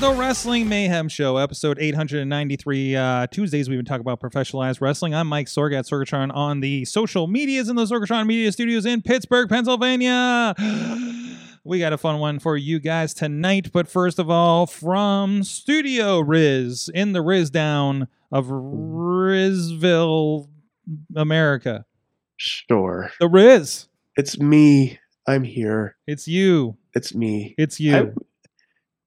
The Wrestling Mayhem Show, episode 893. Uh, Tuesdays, we've been talking about professionalized wrestling. I'm Mike Sorg at Sorgatron on the social medias in the Sorgatron Media Studios in Pittsburgh, Pennsylvania. We got a fun one for you guys tonight, but first of all, from Studio Riz in the Riz down of Rizville, America. Sure. The Riz. It's me. I'm here. It's you. It's me. It's you. I-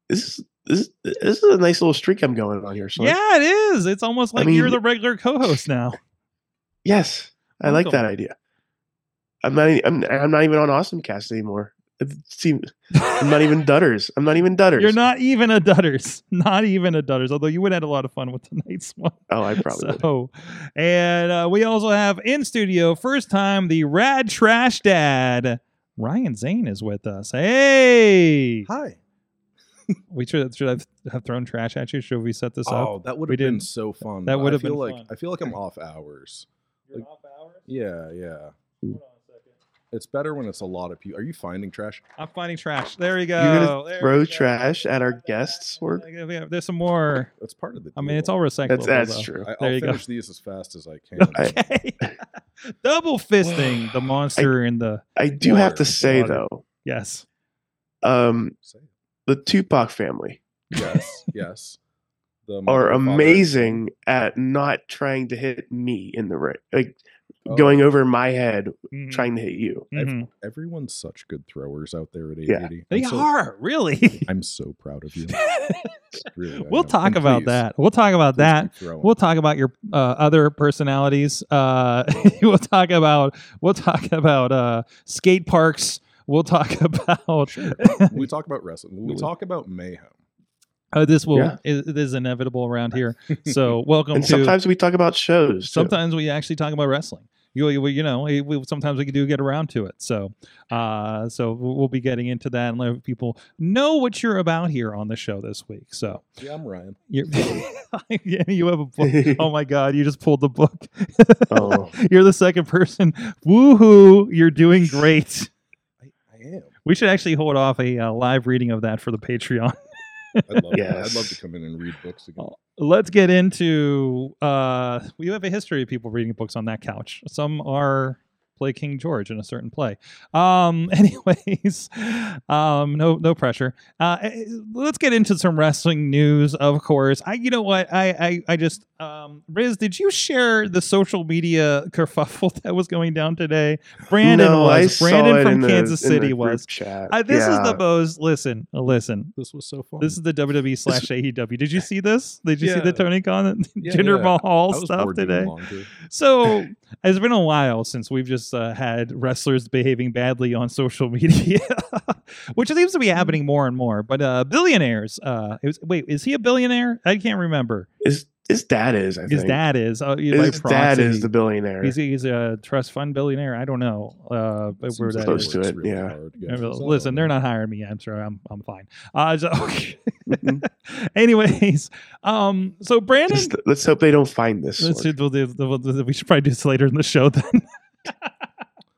this is this is this is a nice little streak I'm going on here. So yeah, it is. It's almost I like mean- you're the regular co-host now. yes, I like that idea. I'm not. I'm. I'm not even on Awesome Cast anymore. It seems I'm not even Dutters. I'm not even Dutters. You're not even a Dutters. Not even a Dutters. Although you would have had a lot of fun with tonight's one. Oh, I probably. would. so, and uh, we also have in studio, first time, the Rad Trash Dad. Ryan Zane is with us. Hey, Hi. we should should have, have thrown trash at you. Should we set this Oh, up? Oh, that would have been didn't- so fun. that would have been like fun. I feel like I'm off hours. Like- Yeah, yeah. It's better when it's a lot of people. Are you finding trash? I'm finding trash. There we go. You're gonna There throw we go. trash at our guests. Or Yeah, yeah, There's some more. That's part of the. I mean, it's all recyclable. that's that's true. I, there I'll you go. finish these as fast as I can. Okay. Double fisting the monster in the I do have to say water. though, yes. um, Say it. The Tupac family Yes, yes. The are mother and father- amazing at not trying to hit me in the right, like Oh, going over my head, Mhm. trying to hit you. ev- Mhm. Everyone's such good throwers out there at Yeah. They so, are really. I'm so proud of you. Really, we'll talk And about please, that. We'll talk about that. We'll talk about your uh, other personalities. Uh, we'll talk about we'll talk about uh, skate parks. We'll talk about Sure. we talk about wrestling. We talk about mayhem. uh, this will Yeah. is, it is inevitable around here. So welcome And to. sometimes we talk about shows. too. sometimes we actually talk about wrestling. You, you, you know, we, we- sometimes we do get around to it. So, uh, so we'll we'll be getting into that and let people know what you're about here on the show this week. So, Yeah, I'm Ryan. you're, yeah, you have a book. Oh my God, you just pulled the book. Oh. you're the second person. Woohoo! You're doing great. I, I am. We should actually hold off a uh, live reading of that for the Patreon. I'd love, Yes. I'd love to come in and read books again. Let's get into. Uh, we have a history of people reading books on that couch. Some are play King George in a certain play. Um, anyways, um, no no pressure. Uh, eh, let's get into some wrestling news. Of course, I you know what I I, I just um, Riz, did you share the social media kerfuffle that was going down today? Brandon No, was. saw Brandon from Kansas the City was. Chat. Uh, this is the Yeah. most. Listen, listen. This was so fun. This is the WWE slash AEW. Did you see this? Did you see the Tony Khan Yeah, Jinder yeah. Mahal I was stuff today? laundry. So it's been a while since we've just uh, had wrestlers behaving badly on social media, which seems to be happening more and more. But uh, billionaires. Uh, was, wait, is he a billionaire? I can't remember. His his dad is. I His think. dad is. Uh, by His dad is the billionaire. He's, he's a trust fund billionaire. I don't know. Uh, but Seems where that Close to it, really yeah. hard. Yeah, well, it's not listen, on they're not hiring me. I'm sorry, I'm I'm fine. Uh, so, Mhm. anyways, um, so Brandon, Just- let's hope they don't find this. let's do, we'll do- we'll do- we should probably do this later in the show then.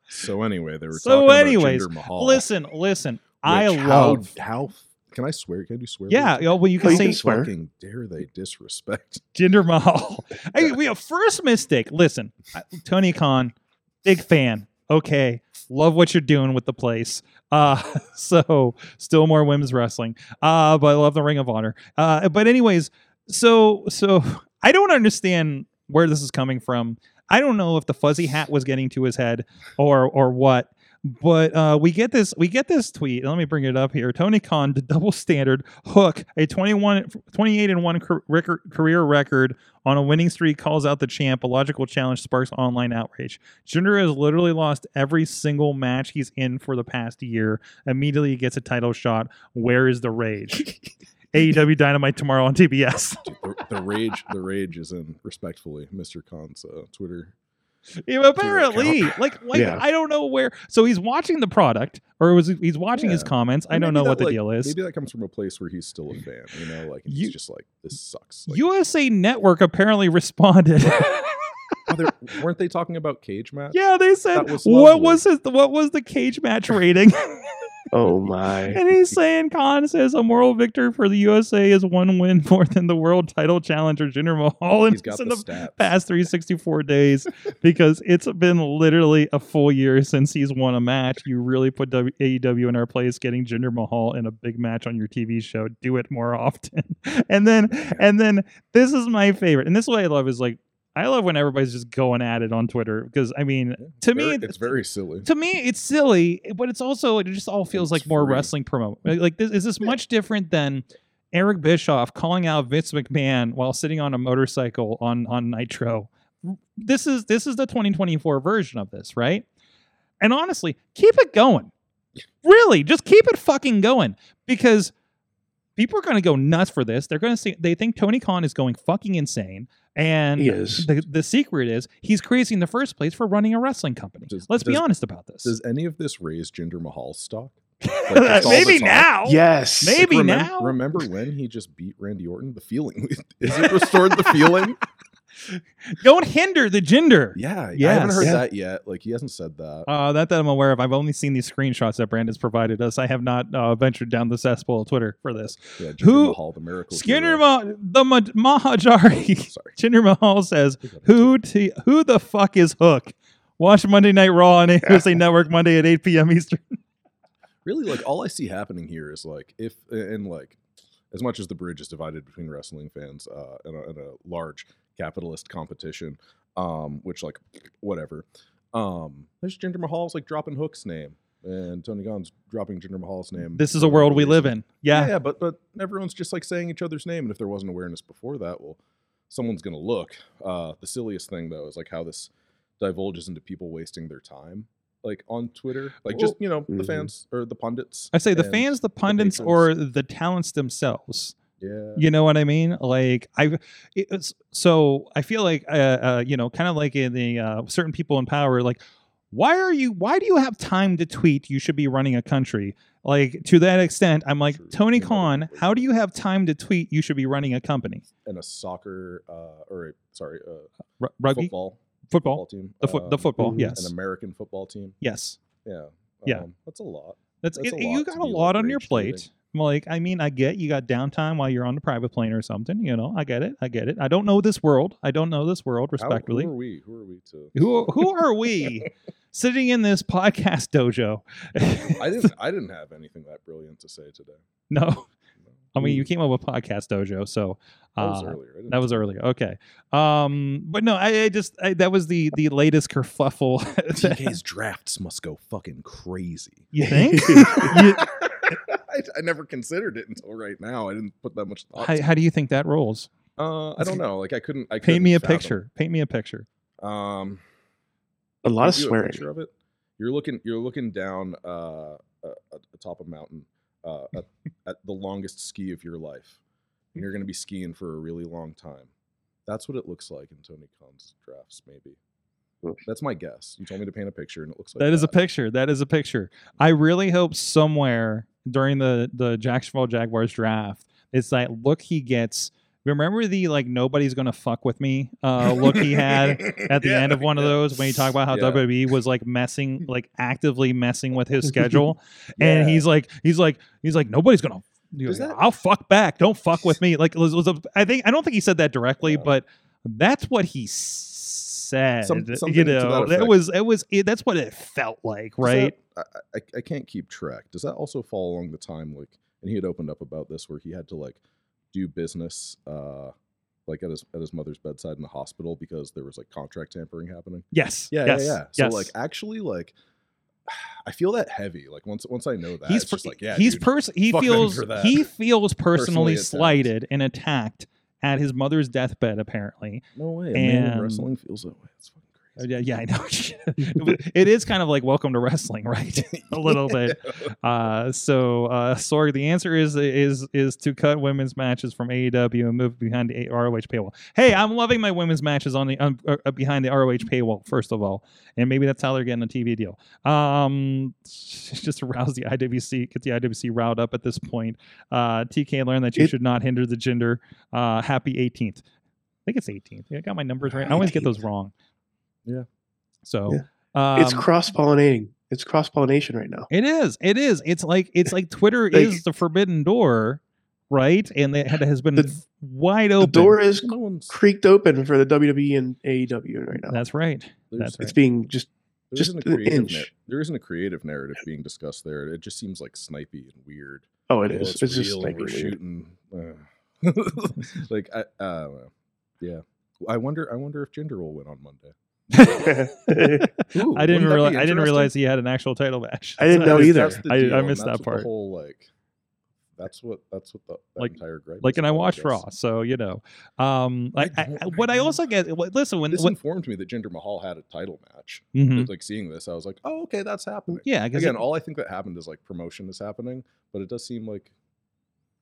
So anyway, they were So talking anyways, about Mahal. listen, listen. I love. how, how can I swear? Can I do swear? Yeah, words? you know, well, you Oh, can you say can swear. Fucking dare they disrespect? Jinder Mahal. hey, we have first mistake. Listen, Tony Khan, big fan. Okay, love what you're doing with the place. Uh, so still more women's wrestling. Uh, but I love the Ring of Honor. Uh, but anyways, so so I don't understand where this is coming from. I don't know if the fuzzy hat was getting to his head or or what. But uh, we get this we get this tweet. Let me bring it up here. Tony Khan, the double standard hook, a 21, 28 and one career record on a winning streak, calls out the champ. A logical challenge sparks online outrage. Jinder has literally lost every single match he's in for the past year. Immediately gets a title shot. Where is the rage? AEW Dynamite tomorrow on TBS. The, the rage, the rage is in respectfully Mr. Khan's uh, Twitter. Apparently, like, like Yeah. I don't know where. So he's watching the product, or was he's watching his Yeah. comments? I don't know what that, the like, deal is. Maybe that comes from a place where he's still a fan, you know, like and You- he's just like this sucks. Like, USA Network apparently responded. oh, weren't they talking about cage match? yeah, they said was what was his what was the cage match rating? Oh my. and he's saying Khan says a moral victory for the USA is one win more than the world title challenger Jinder Mahal in, got in the the past 364 days because it's been literally a full year since he's won a match. You really put w- AEW in our place, getting Jinder Mahal in a big match on your TV show. Do it more often. and then, and then this is my favorite, and this is what I love is like I love when everybody's just going at it on Twitter because I mean, to me, Very- it's very silly. to me it's silly but it's also it just all feels It's like more free. wrestling promo like, like this is this much different than eric bischoff calling out vince mcmahon while sitting on a motorcycle on on nitro? This is this is the 2024 version of this right? And honestly keep it going. Really just keep it fucking going because people are going to go nuts for this they're going to see they think tony khan is going fucking insane and He is. the, the secret is he's crazy in the first place for running a wrestling company. Does- Let's be honest about this. Does any of this raise Jinder Mahal's stock? Like, just all the Maybe now. Yes. Maybe. Like, remem- now? Remember when he just beat Randy Orton? The feeling is it restored the feeling? Don't hinder the gender. Yeah, I haven't heard Yeah. that yet. Like he hasn't said that. Uh, that that I'm aware of. I've only seen these screenshots that Brandon's provided us. I have not uh, ventured down the cesspool of Twitter for this. yeah, Jinder who- Mahal, the miracle. Skinner. Ma- the Ma- Mahajari. Sorry. Jinder Mahal says, "Who t- who the fuck is Hook?" Watch Monday Night Raw on USA Network Monday at 8 p.m. Eastern. really like all I see happening here is like if and like as much as the bridge is divided between wrestling fans uh, in, a, in a large capitalist competition, um, which like whatever. Um, there's Jinder Mahal's like dropping Hook's name, and Tony Khan's dropping Jinder Mahal's name. This is a world we live in. Yeah. yeah, but but everyone's just like saying each other's name, and if there wasn't awareness before that, well, someone's gonna look. Uh, the silliest thing though is like how this divulges into people wasting their time, like on Twitter, like just you know the Mhm. fans or the pundits. I say the fans, the pundits, patrons. or the talents themselves. Yeah, You know what I mean? Like I, it's so I feel like uh, uh you know, kind of like in the uh, certain people in power, like why are you? Why do you have time to tweet? You should be running a country. Like to that extent, I'm like True. Tony Khan. How do you have time to tweet? You should be running a company. and a soccer uh, or a, sorry, uh, R- rugby, football football, team, the foot, the um, football. mhm. Yes, an American football team. yes. Yeah, Yeah. um, that's a lot. That's, That's it, a you got a lot on your plate. Tweeting. Like, I mean, I get you got downtime while you're on the private plane or something. You know, I get it. I get it. I don't know this world. I don't know this world. How- Respectfully, who are we? Who are we to? who who are we sitting in this podcast dojo? I didn't. I didn't have anything that brilliant to say today. no, I mean you came up with podcast dojo, so that was uh, earlier. That was earlier. Okay, um, but no, I, I just I, that was the the latest kerfuffle. TK's drafts must go fucking crazy. you think? You- I, I never considered it until right now. I didn't put that much thought. how, how do you think that rolls? uh, I don't know. Like I couldn't. I Paint me a fathom. picture. Paint me a picture. Um, A lot of give a swearing. picture of it. You're looking. You're looking down uh, at the top of a mountain uh, at, at the longest ski of your life, and you're going to be skiing for a really long time. That's what it looks like in Tony Khan's drafts. Maybe that's my guess. You told me to paint a picture, and it looks like That is a picture. That is a picture. I really hope somewhere during the the Jacksonville Jaguars draft, it's like look he gets. Remember the like nobody's gonna fuck with me uh, look he had at the Yeah, end of one of those when he talked about how Yeah. WWE was like messing, like actively messing with his schedule, and he's like, he's like, he's like, nobody's gonna. That- I'll fuck back. Don't fuck with me. Like, was, was a, I think I don't think he said that directly, Yeah. but that's what he said. Some- you that know, it was it was it, that's what it felt like, right? that- I, I, I can't keep track. Does that also fall along the time like? And he had opened up about this where he had to like do business, uh, like at his at his mother's bedside in the hospital because there was like contract tampering happening. Yes. Yeah, yes, yeah, yeah. So yes. like actually like I feel that heavy. Like once once I know that, he's per- like yeah, he's dude, pers- he feels that. he feels personally Personally slighted and attacked at his mother's deathbed apparently. no way. A man in wrestling feels that way. It's fucking Yeah, yeah, I know. it is kind of like welcome to wrestling, right? a little bit. Uh, so, uh, sorry. The answer is is is to cut women's matches from AEW and move behind the ROH paywall. Hey, I'm loving my women's matches on the um, uh, behind the ROH paywall. First of all, and maybe that's how they're getting a TV deal. Um, just to rouse the IWC, get the IWC riled up at this point. Uh, TK learned that you It- should not hinder the gender. Uh, happy 18th. I think it's 18th. I got my numbers right. I always get those wrong. Yeah. So Yeah. it's um, cross pollinating. It's cross pollination right now. it is. It is. It's like it's like Twitter Like- is the forbidden door, right? And it has been The- wide open. The door is no creaked open for the WWE and AEW right now. That's right. There's, That's It's being just there just isn't a an creative. inch. nar- there isn't a creative narrative being discussed there. It just seems like snipey and weird. oh, it Oh, is. It's, just real like we're shooting. uh, like I, I. Yeah. I wonder. I wonder if Jinder will win on Monday. Ooh, I didn't wouldn't that be realize. I didn't realize he had an actual title match. I didn't know either. I- I missed that part. Whole like. That's what. That's what the that Like- entire gripe. Like, and I watched guess. Raw, so you know. Um, I, I, don't what I also get. what- Listen, when, This when informed me that Jinder Mahal had a title match. Mhm. Like seeing this, I was like, "Oh, okay, that's happening." yeah, because Again, all I think that happened is like promotion is happening, but it does seem like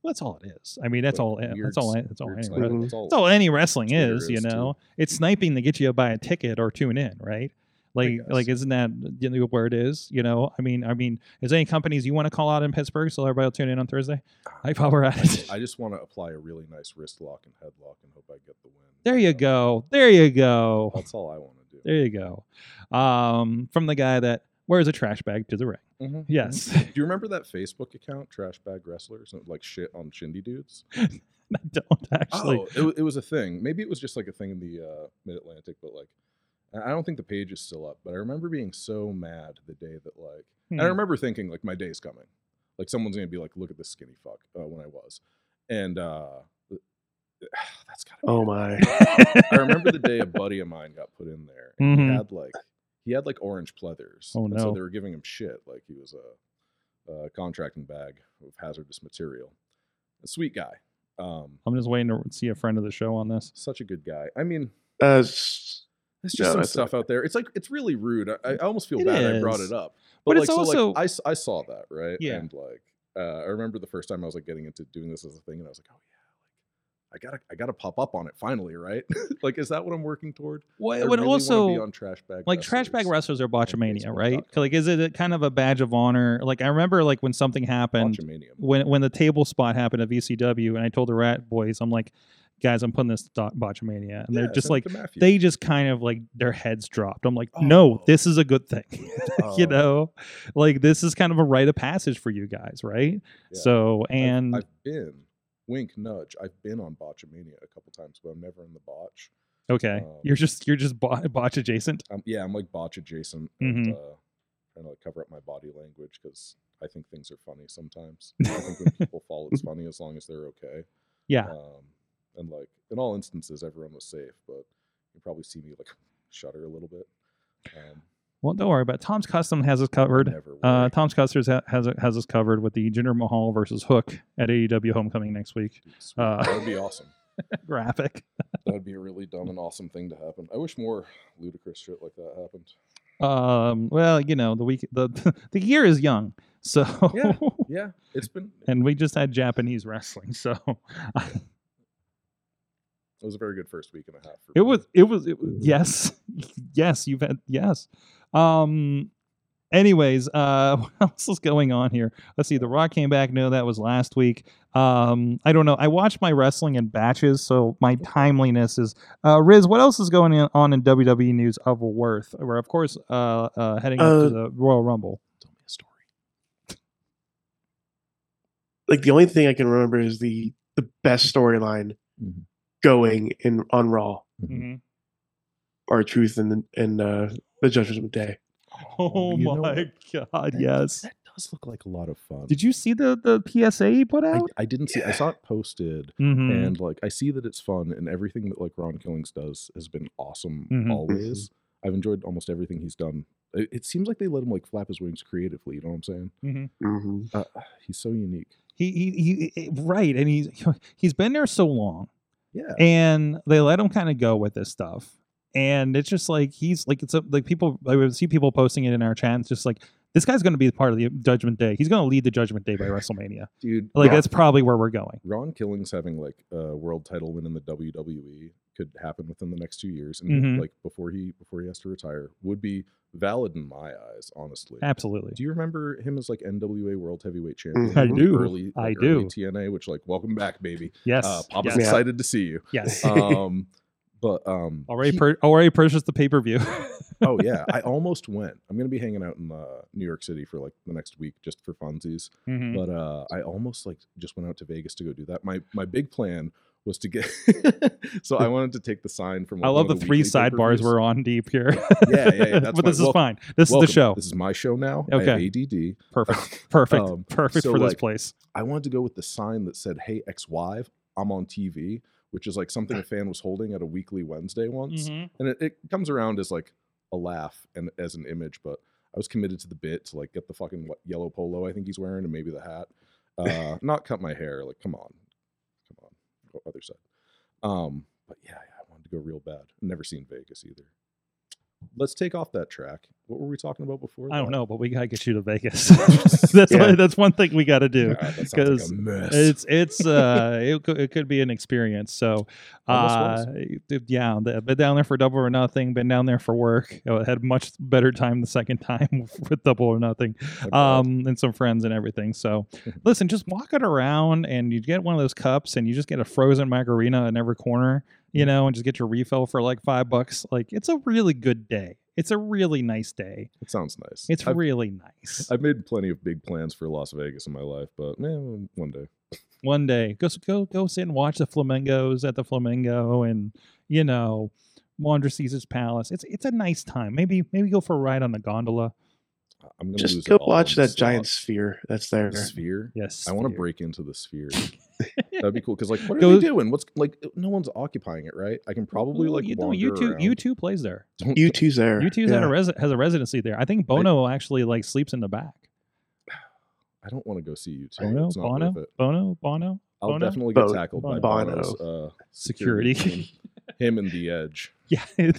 that's all it is. I mean, that's like, all. weird That's all. That's all. Any, sniping. Mhm. That's all- all any wrestling Twitter is. You is, too. know, it's sniping to get you to buy a ticket or tune in, right? Like, like, isn't that you know, where it is? You know, I mean, I mean, is there any companies you want to call out in Pittsburgh so everybody will tune in on Thursday? Like, while we're at it. I just want to apply a really nice wrist lock and headlock and hope I get the win. There you Uh, go. There you go. That's all I want to do. There you go. Um, from the guy that wears a trash bag to the ring. Mhm, Yes. mhm. Do you remember that Facebook account, Trash Bag Wrestlers, and, like shit on shindy dudes? I don't actually. Oh, it, it was a thing. Maybe it was just like a thing in the uh, Mid Atlantic, but like, I I don't think the page is still up. But I remember being so mad the day that like, and I Hmm. remember thinking like, my day's coming. Like someone's gonna be like, look at this skinny fuck uh, when I was, and uh, that's gotta. Be Oh my! I remember the day a buddy of mine got put in there, and Mhm. he had like he had like orange pleathers. Oh, and So they were giving him shit, like he was a, a contracting bag of hazardous material. A sweet guy, um, I'm just waiting to see a friend of the show on this. such a good guy. I mean, Uh, s- there's just No, some that's stuff out there. It's like it's really rude. I, I almost feel It bad I brought it up, But like, it's so, also- like I, s- I saw that right, Yeah. and like uh, I remember the first time I was like getting into doing this as a thing, and I was like, oh yeah, like I gotta I gotta pop up on it finally, right? like, is that what I'm working toward? I Well, really also, be on trash bag like trash bag Wrestlers. wrestlers are botchamania, right? Like, is it a kind of a badge of honor? Like, I remember like when something happened Botchamania. when when the table spot happened at VCW, and I told the Rat Boys, I'm like, guys, I'm putting this dot botchamania, and they're just like, they just kind of like their heads dropped. I'm like, oh. no, Oh. this is a good thing. Oh. you Oh. know, like this is kind of a rite of passage for you guys, right? Yeah. So, I've- and I've, been wink nudge. I've been on Botchamania a couple times, but I'm never in the botch. okay, um, you're just you're just bot, botch adjacent. I'm, yeah, I'm like botch adjacent Mhm. and uh, trying to like cover up my body language because I think things are funny sometimes. I think when people fall, it's funny as long as they're okay. Yeah, Um, and like in all instances, everyone was safe, but you probably see me like shudder a little bit. Um, well, don't worry about it. Tom's Custom has us covered. Uh. Tom's Customs ha- has has us covered with the Jinder Mahal versus Hook at AEW Homecoming next week. Uh, that would be awesome. Graphic. That would be a really dumb and awesome thing to happen. I wish more ludicrous shit like that happened. Um, well, you know, the week the the year is young, so Yeah. Yeah, it's been and we just had Japanese wrestling, so it was a very good first week and a half. For it me. was it was, it was yes, yes, you've had yes. Um. Anyways, uh, what else is going on here? Let's see. The Rock came back. No, that was last week. Um, I don't know. I watch my wrestling in batches, so my timeliness is. Uh, Riz, what else is going on in WWE news of worth? We're of course uh, uh heading up Uh, to the Royal Rumble. Tell me a story. like the only thing I can remember is the the best storyline Mhm. going in on Raw Mm-hmm. are Truth and and uh, the Judgment Day. Oh You my god! That- Yes. that does look like a lot of fun. Did you see the the PSA he put out? I didn't see. I saw it posted, Mhm. and like I see that it's fun, and everything that like Ron Killings does has been awesome Mhm. always. I've enjoyed almost everything he's done. It, it seems like they let him like flap his wings creatively. You know what I'm saying? Mhm. Mm-hmm. Uh, he's so unique. He, he he right, and he's he's been there so long, Yeah. and they let him kind of go with this stuff. And it's just like he's like it's a, like people I would see people posting it in our chat. It's just like this guy's going to be part of the Judgment Day. He's going to lead the Judgment Day by WrestleMania. dude. Like Yeah. that's probably where we're going. Ron Killings having like a world title win in the WWE could happen within the next two years, and Mhm. like before he before he has to retire, would be valid in my eyes, honestly. Absolutely. Do you remember him as like NWA World Heavyweight Champion? I do. Early, I like, do. early TNA, which like welcome back, baby. Yes. Uh, Papa's yes. excited to see you. yes. Um, but um, already he- pur- already purchased the pay per view. oh yeah, I almost went. I'm gonna be hanging out in uh, New York City for like the next week just for funsies. Mhm. But uh, I almost like just went out to Vegas to go do that. My my big plan was to get. so I wanted to take the sign from. Like, I love of the three sidebars we're on deep here. Yeah, yeah, yeah, but this is Welcome- fine. This Welcome. is the show. This is my show now. I Okay. ADD. Perfect. Perfect. Um, Perfect so, for this place. I wanted to go with the sign that said, "Hey, ex-wife, I'm on TV," which is like something a fan was holding at a weekly Wednesday once, Mhm. and it, it comes around as like a laugh and as an image. But I was committed to the bit to like get the fucking what, yellow polo I think he's wearing and maybe the hat. Uh, not cut my hair. Like, come on, come on, go other side. Um, but yeah, yeah, I wanted to go real bad. Never seen Vegas either. Let's take off that track. What were we talking about before? I don't know, but we gotta get you to Vegas. that's Yeah. what, that's one thing we got to do. because that like. It's it's uh it could, it could be an experience. So uh yeah, been down there for double or nothing. Been down there for work. Had much better time the second time with double or nothing. Um, and some friends and everything. So, listen, just walk it around, and you get one of those cups, and you just get a frozen margarita in every corner, you know, and just get your refill for like five bucks. Like, it's a really good day. It's a really nice day. it sounds nice. It's I've, really nice. I've made plenty of big plans for Las Vegas in my life, but man, one day. one day, go go go sit and watch the flamingos at the flamingo, and you know, wander Caesar's Palace. It's it's a nice time. Maybe maybe go for a ride on the gondola. I'm gonna Just lose go watch on that giant sphere that's there. The sphere. Yes, I want to break into the sphere. That'd be cool because like, what are Go- they doing? What's like? No one's occupying it, right? I can probably like you know, wander U two around. U two plays there. Don't- U two's there. U two's yeah. at a resi- has a residency there. I think Bono actually like sleeps in the back. I don't want to go see you two. Bono, it's not Bono, worth it. Bono, Bono, I'll Bono? definitely get Bo- tackled by Bono. Bono's uh, security. team. Him and the Edge. yeah, the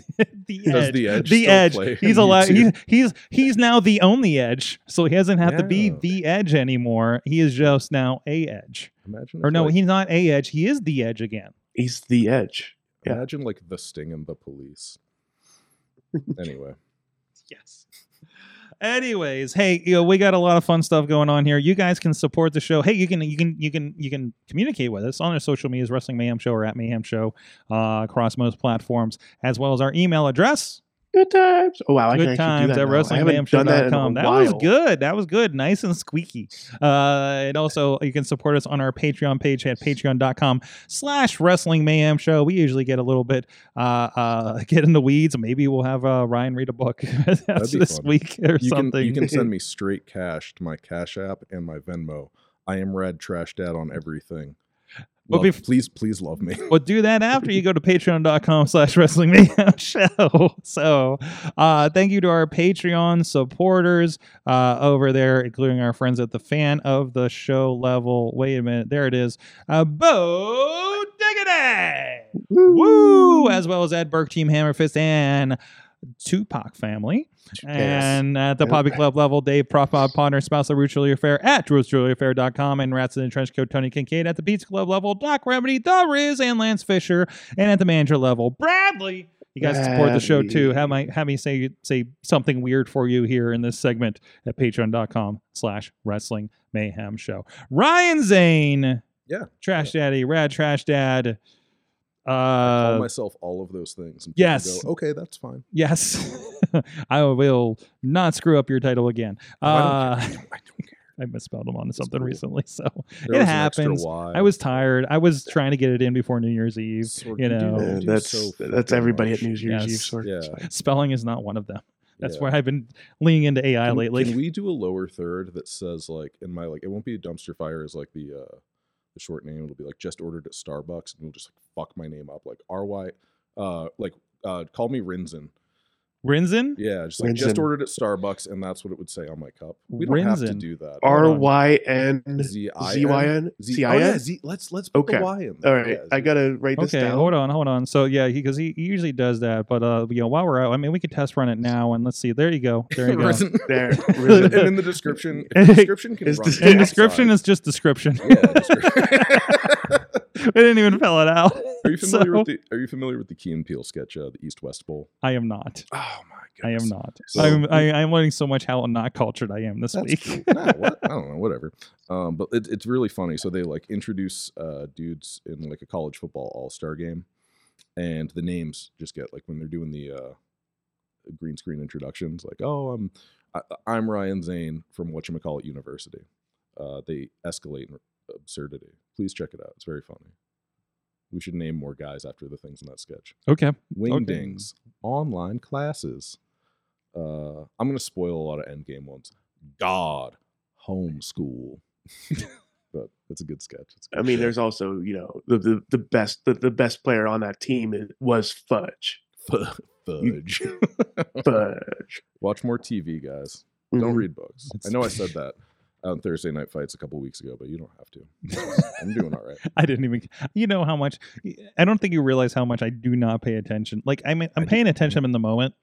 Does edge. the Edge the still edge. play He's in allowed. He's, he's he's now the only edge, so he doesn't have to be Yeah. the edge anymore. He is just now a edge. Imagine. Or if, no, like, he's not a edge. He is the edge again. He's the edge. yeah. Imagine like the Sting and the Police. anyway, Yes. Anyways, hey, you know, we got a lot of fun stuff going on here. You guys can support the show. Hey, you can you can you can you can communicate with us on our social medias, Wrestling Mayhem Show or at Mayhem Show, uh, across most platforms, as well as our email address. Good times. Oh wow, I good can actually times do that at now. I haven't done that in a wrestlingmayhemshow.com. That was good. That was good. Nice and squeaky. Uh, and also, you can support us on our Patreon page at patreon.com slash wrestling mayhem show. We usually get a little bit, uh, uh, get in the weeds. Maybe we'll have uh, Ryan read a book this fun. week or you something. can you can send me straight cash to my Cash App and my Venmo. I am Rad Trash Dad on everything. But Love- bef- please, please love me. Well, do that after you go to patreon.com slash wrestling mayhem show. So uh thank you to our Patreon supporters uh over there, including our friends at the fan of the show level. Wait a minute, there it is. Uh Bo Diggity! Woo! As well as Ed Burke, Team Hammerfist, and Tupac family. And at the. Poppy Club level, Dave, Prof, Bob, Ponder, Spouse, LaRue, Julia Affair at Drew'sJuliaFair.com, and Rats in the Trench Coat, Tony Kincaid at the Pizza Club level, Doc Remedy, The Riz, and Lance Fisher, and at the manager level, Bradley. You guys support the show too. Have my have me say say something weird for you here in this segment at patreon.com slash wrestling mayhem show. Ryan Zane, Yeah. Trash Daddy, Rad Trash Dad. Call Uh myself all of those things. And yes. Go, okay, that's fine. Yes, I will not screw up your title again. Oh, I don't Uh. I don't, I don't care. I misspelled them on something cool. recently, so There it was an extra happens. I was tired. I was trying to get it in before New Year's Eve. Sorg, you know. you Uh, do that's so that's everybody much. at New Year's Eve. Yes. Sort Yeah. of. Spelling is not one of them. That's Yeah. where I've been leaning into AI Can, lately. can we do a lower third that says like in my like it won't be a dumpster fire is like the uh the short name it'll be like just ordered at Starbucks and we'll just like fuck my name up like R Y uh like uh call me Rinzen Rinzen? Yeah, just like just ordered at Starbucks, and that's what it would say on my cup. We don't have to Rinzen. do that. R Y N Z Z Y N Z- C oh, yeah, Let's let's put Okay. the Y in. there. All right, Yeah, I Z- gotta write this Okay, down. hold on, hold on. So yeah, because he, he usually does that, but uh, you know, while we're out, I mean, we could test run it now, and let's see. There you go. There you go. Risen. There, and Risen. in the description, if the description can Is run this- And Yeah, description is just description. yeah, description. We didn't even fill it out. Are you familiar So- with the Are you familiar with the Key and Peele sketch, uh, the East West Bowl? I am not. Oh my God. I am not. So- I'm I, I'm learning so much how not cultured I am this week. cool. Nah, what? I don't know, whatever. Um, but it, it's really funny. So they like introduce uh, dudes in like a college football all star game, and the names just get like when they're doing the uh, green screen introductions, like, oh, I'm I, I'm Ryan Zane from whatchamacallit University. Uh, they escalate in absurdity. Please check it out. It's very funny. We should name more guys after the things in that sketch. okay. Wingdings, online classes. Uh, I'm gonna spoil a lot of endgame ones. God, homeschool. but it's a good sketch. It's a I good mean, show. there's also you know the the, the best the, the best player on that team is, was Fudge. Fu- fudge. Fudge. Watch more TV, guys. Don't Mhm. read books. I know I said that on Thursday night fights a couple weeks ago, but you don't have to. I'm doing all right. I didn't even. You know how much? I don't think you realize how much I do not pay attention. Like I'm, I'm paying attention in the moment.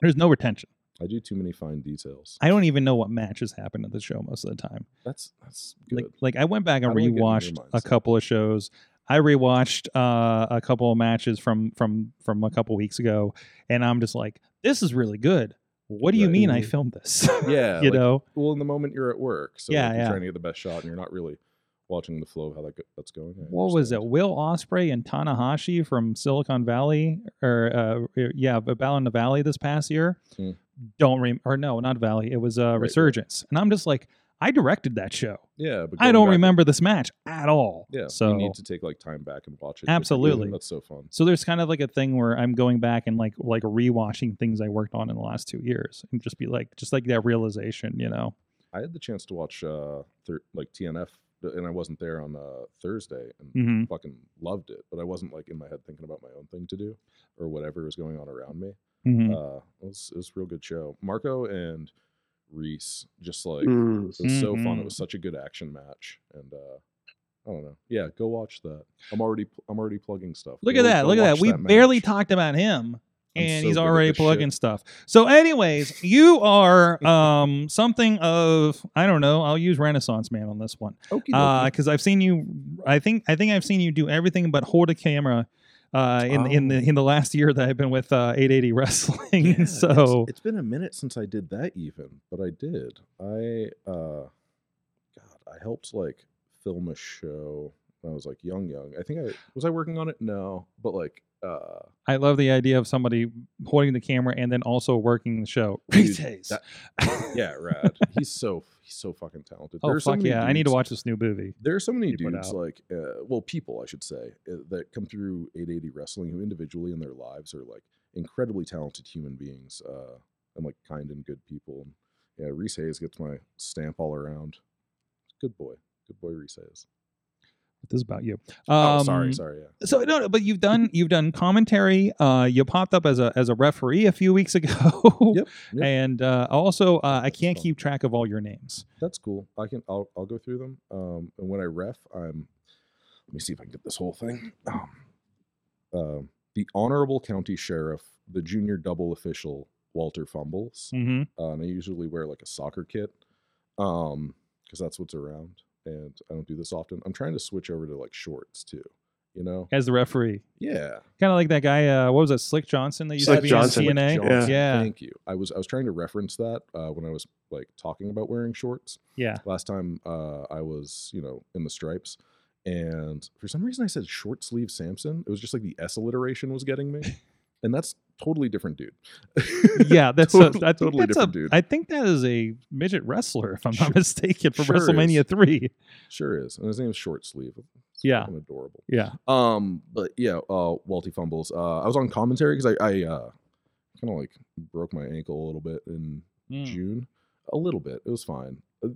There's no retention. I do too many fine details. I don't even know what matches happen at the show most of the time. That's that's good. Like, like I went back and How do I get in your rewatched a couple of shows. I rewatched uh, a couple of matches from from from a couple weeks ago, and I'm just like, this is really good. What do you mean I filmed this? yeah, you like, know. well, in the moment you're at work, so Yeah, like, you're yeah. trying to get the best shot, and you're not really watching the flow of how that go- that's going. What was it? Will Ospreay and Tanahashi from Silicon Valley, or uh, yeah, Battle in the Valley this past year. Hmm. Don't rem or no, not Valley. It was uh, right. Resurgence, and I'm just like, I directed that show. Yeah, but I don't remember this match at all. Yeah, so you need to take like time back and watch it. Absolutely. that's so fun. So there's kind of like a thing where I'm going back and like like rewatching things I worked on in the last two years and just be like just like that realization, you know. I had the chance to watch uh thir- like TNF, and I wasn't there on uh, Thursday, and hmm fucking loved it. But I wasn't like in my head thinking about my own thing to do or whatever was going on around me. hmm Uh, it was it was a real good show. Marco and Reese just like Mm. it was so fun. It was such a good action match, and uh, I don't know. Yeah, go watch that. I'm already I'm already plugging stuff. Look Go- at that! Look at that! watch We barely talked about him, and so he's already plugging shit. stuff. So, anyways, you are um something of I don't know. I'll use Renaissance Man on this one Okie dokie. because I've seen you. I think I think I've seen you do everything but hold a camera. Uh, in in the Oh. in the last year that I've been with uh, 880 Wrestling, Yeah, it's- so it's been a minute since I did that even, but I did. I uh God, I helped like film a show when I was like young young. I think I was I working on it? No. But like uh I love the idea of somebody holding the camera and then also working the show. Dude, Reese Hayes. that- yeah, rad. he's so he's so fucking talented. oh There's so fuck many yeah! I need to watch this new movie. There are so many you put dudes like uh, well people I should say uh, that come through 880 wrestling who individually in their lives are like incredibly talented human beings uh and like kind and good people. And yeah, Reese Hayes gets my stamp all around. Good boy. Good boy Reese Hayes. This is about you. oh, sorry, Um, sorry, yeah. So no, no, but you've done you've done commentary. Uh, you popped up as a as a referee a few weeks ago. Yep, yep. And uh, also, uh, I can't keep track of all your names. That's cool. I can I'll I'll go through them. Um and when I ref, I'm let me see if I can get this whole thing. Um, um the honorable county sheriff, the junior double official, Walter Fumbles. Mm-hmm. uh, and I usually wear like a soccer kit, um, because that's what's around, and I don't do this often. I'm trying to switch over to like shorts too, you know? As the referee, Yeah, kind of like that guy. Uh, what was it, Slick Johnson? That used Slick to be Johnson. in TNA. Slick Yeah. Yeah. Thank you. I was I was trying to reference that uh, when I was like talking about wearing shorts Yeah. last time. Uh, I was you know in the stripes, and for some reason I said short sleeve Sampson. It was just like the S alliteration was getting me, and that's totally different, dude. Yeah, that's Totally- a, I totally that's a, different dude. I think that is a midget wrestler, if I'm Sure- not mistaken, from sure WrestleMania is. three. Sure is, and his name is Short Sleeve. It's Yeah. adorable. Yeah. Um, but yeah, uh, Walty fumbles. Uh, I was on commentary because I, I uh, kind of like broke my ankle a little bit in Mm. June, a little bit. It was fine. Uh,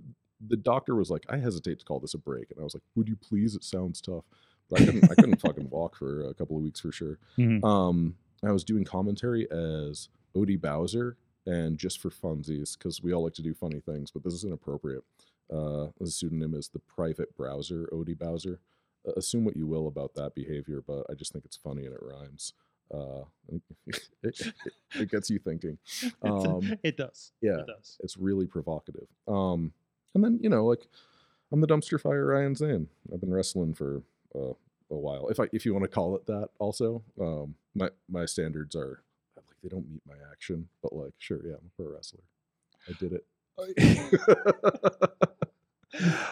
the doctor was like, "I hesitate to call this a break," and I was like, "Would you please? It sounds tough." But I couldn't. I couldn't fucking walk for a couple of weeks for sure. Mhm. Um, I was doing commentary as Odie Bowser, and just for funsies, because we all like to do funny things, but this is inappropriate. Uh, the pseudonym is the Private Browser Odie Bowser. Uh, assume what you will about that behavior, but I just think it's funny and it rhymes. Uh, it, it, gets you thinking. Um, it does. yeah, It does. it's really provocative. Um, and then you know, like I'm the dumpster fire Ryan Zane. I've been wrestling for uh, a while, if I if you want to call it that. Also, um, my my standards are like they don't meet my action, but like sure, yeah, I'm a pro wrestler. I did it.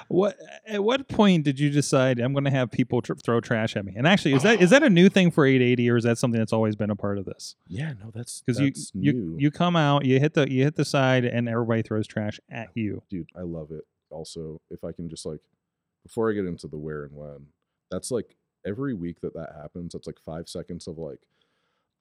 What at what point did you decide I'm going to have people tr- throw trash at me? And actually, is that is that a new thing for 880, or is that something that's always been a part of this? yeah, no, that's Because you that's you you come out, you hit the you hit the side, and everybody throws trash at you. dude, I love it. Also, if I can just like, before I get into the where and when, that's like every week that that happens, that's like five seconds of like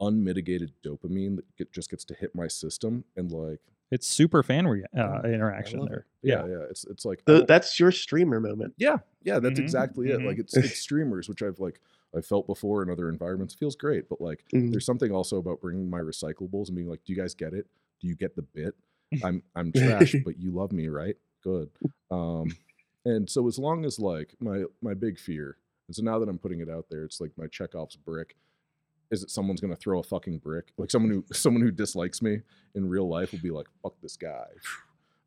unmitigated dopamine that get, just gets to hit my system and like It's super fan re- uh, interaction there. Yeah, yeah, it's it's like The, that's your streamer moment. yeah, yeah, that's Mhm, exactly it. mhm. Like it's it's streamers, which I've like I felt before in other environments. Feels great, but like Mhm. there's something also about bringing my recyclables and being like, do you guys get it? Do you get the bit? I'm I'm trash, but you love me, right? Good. Um, and so as long as like my my big fear, and so now that I'm putting it out there, it's like my Chekhov's brick. Is it someone's gonna throw a fucking brick? Like someone who someone who dislikes me in real life will be like, fuck this guy.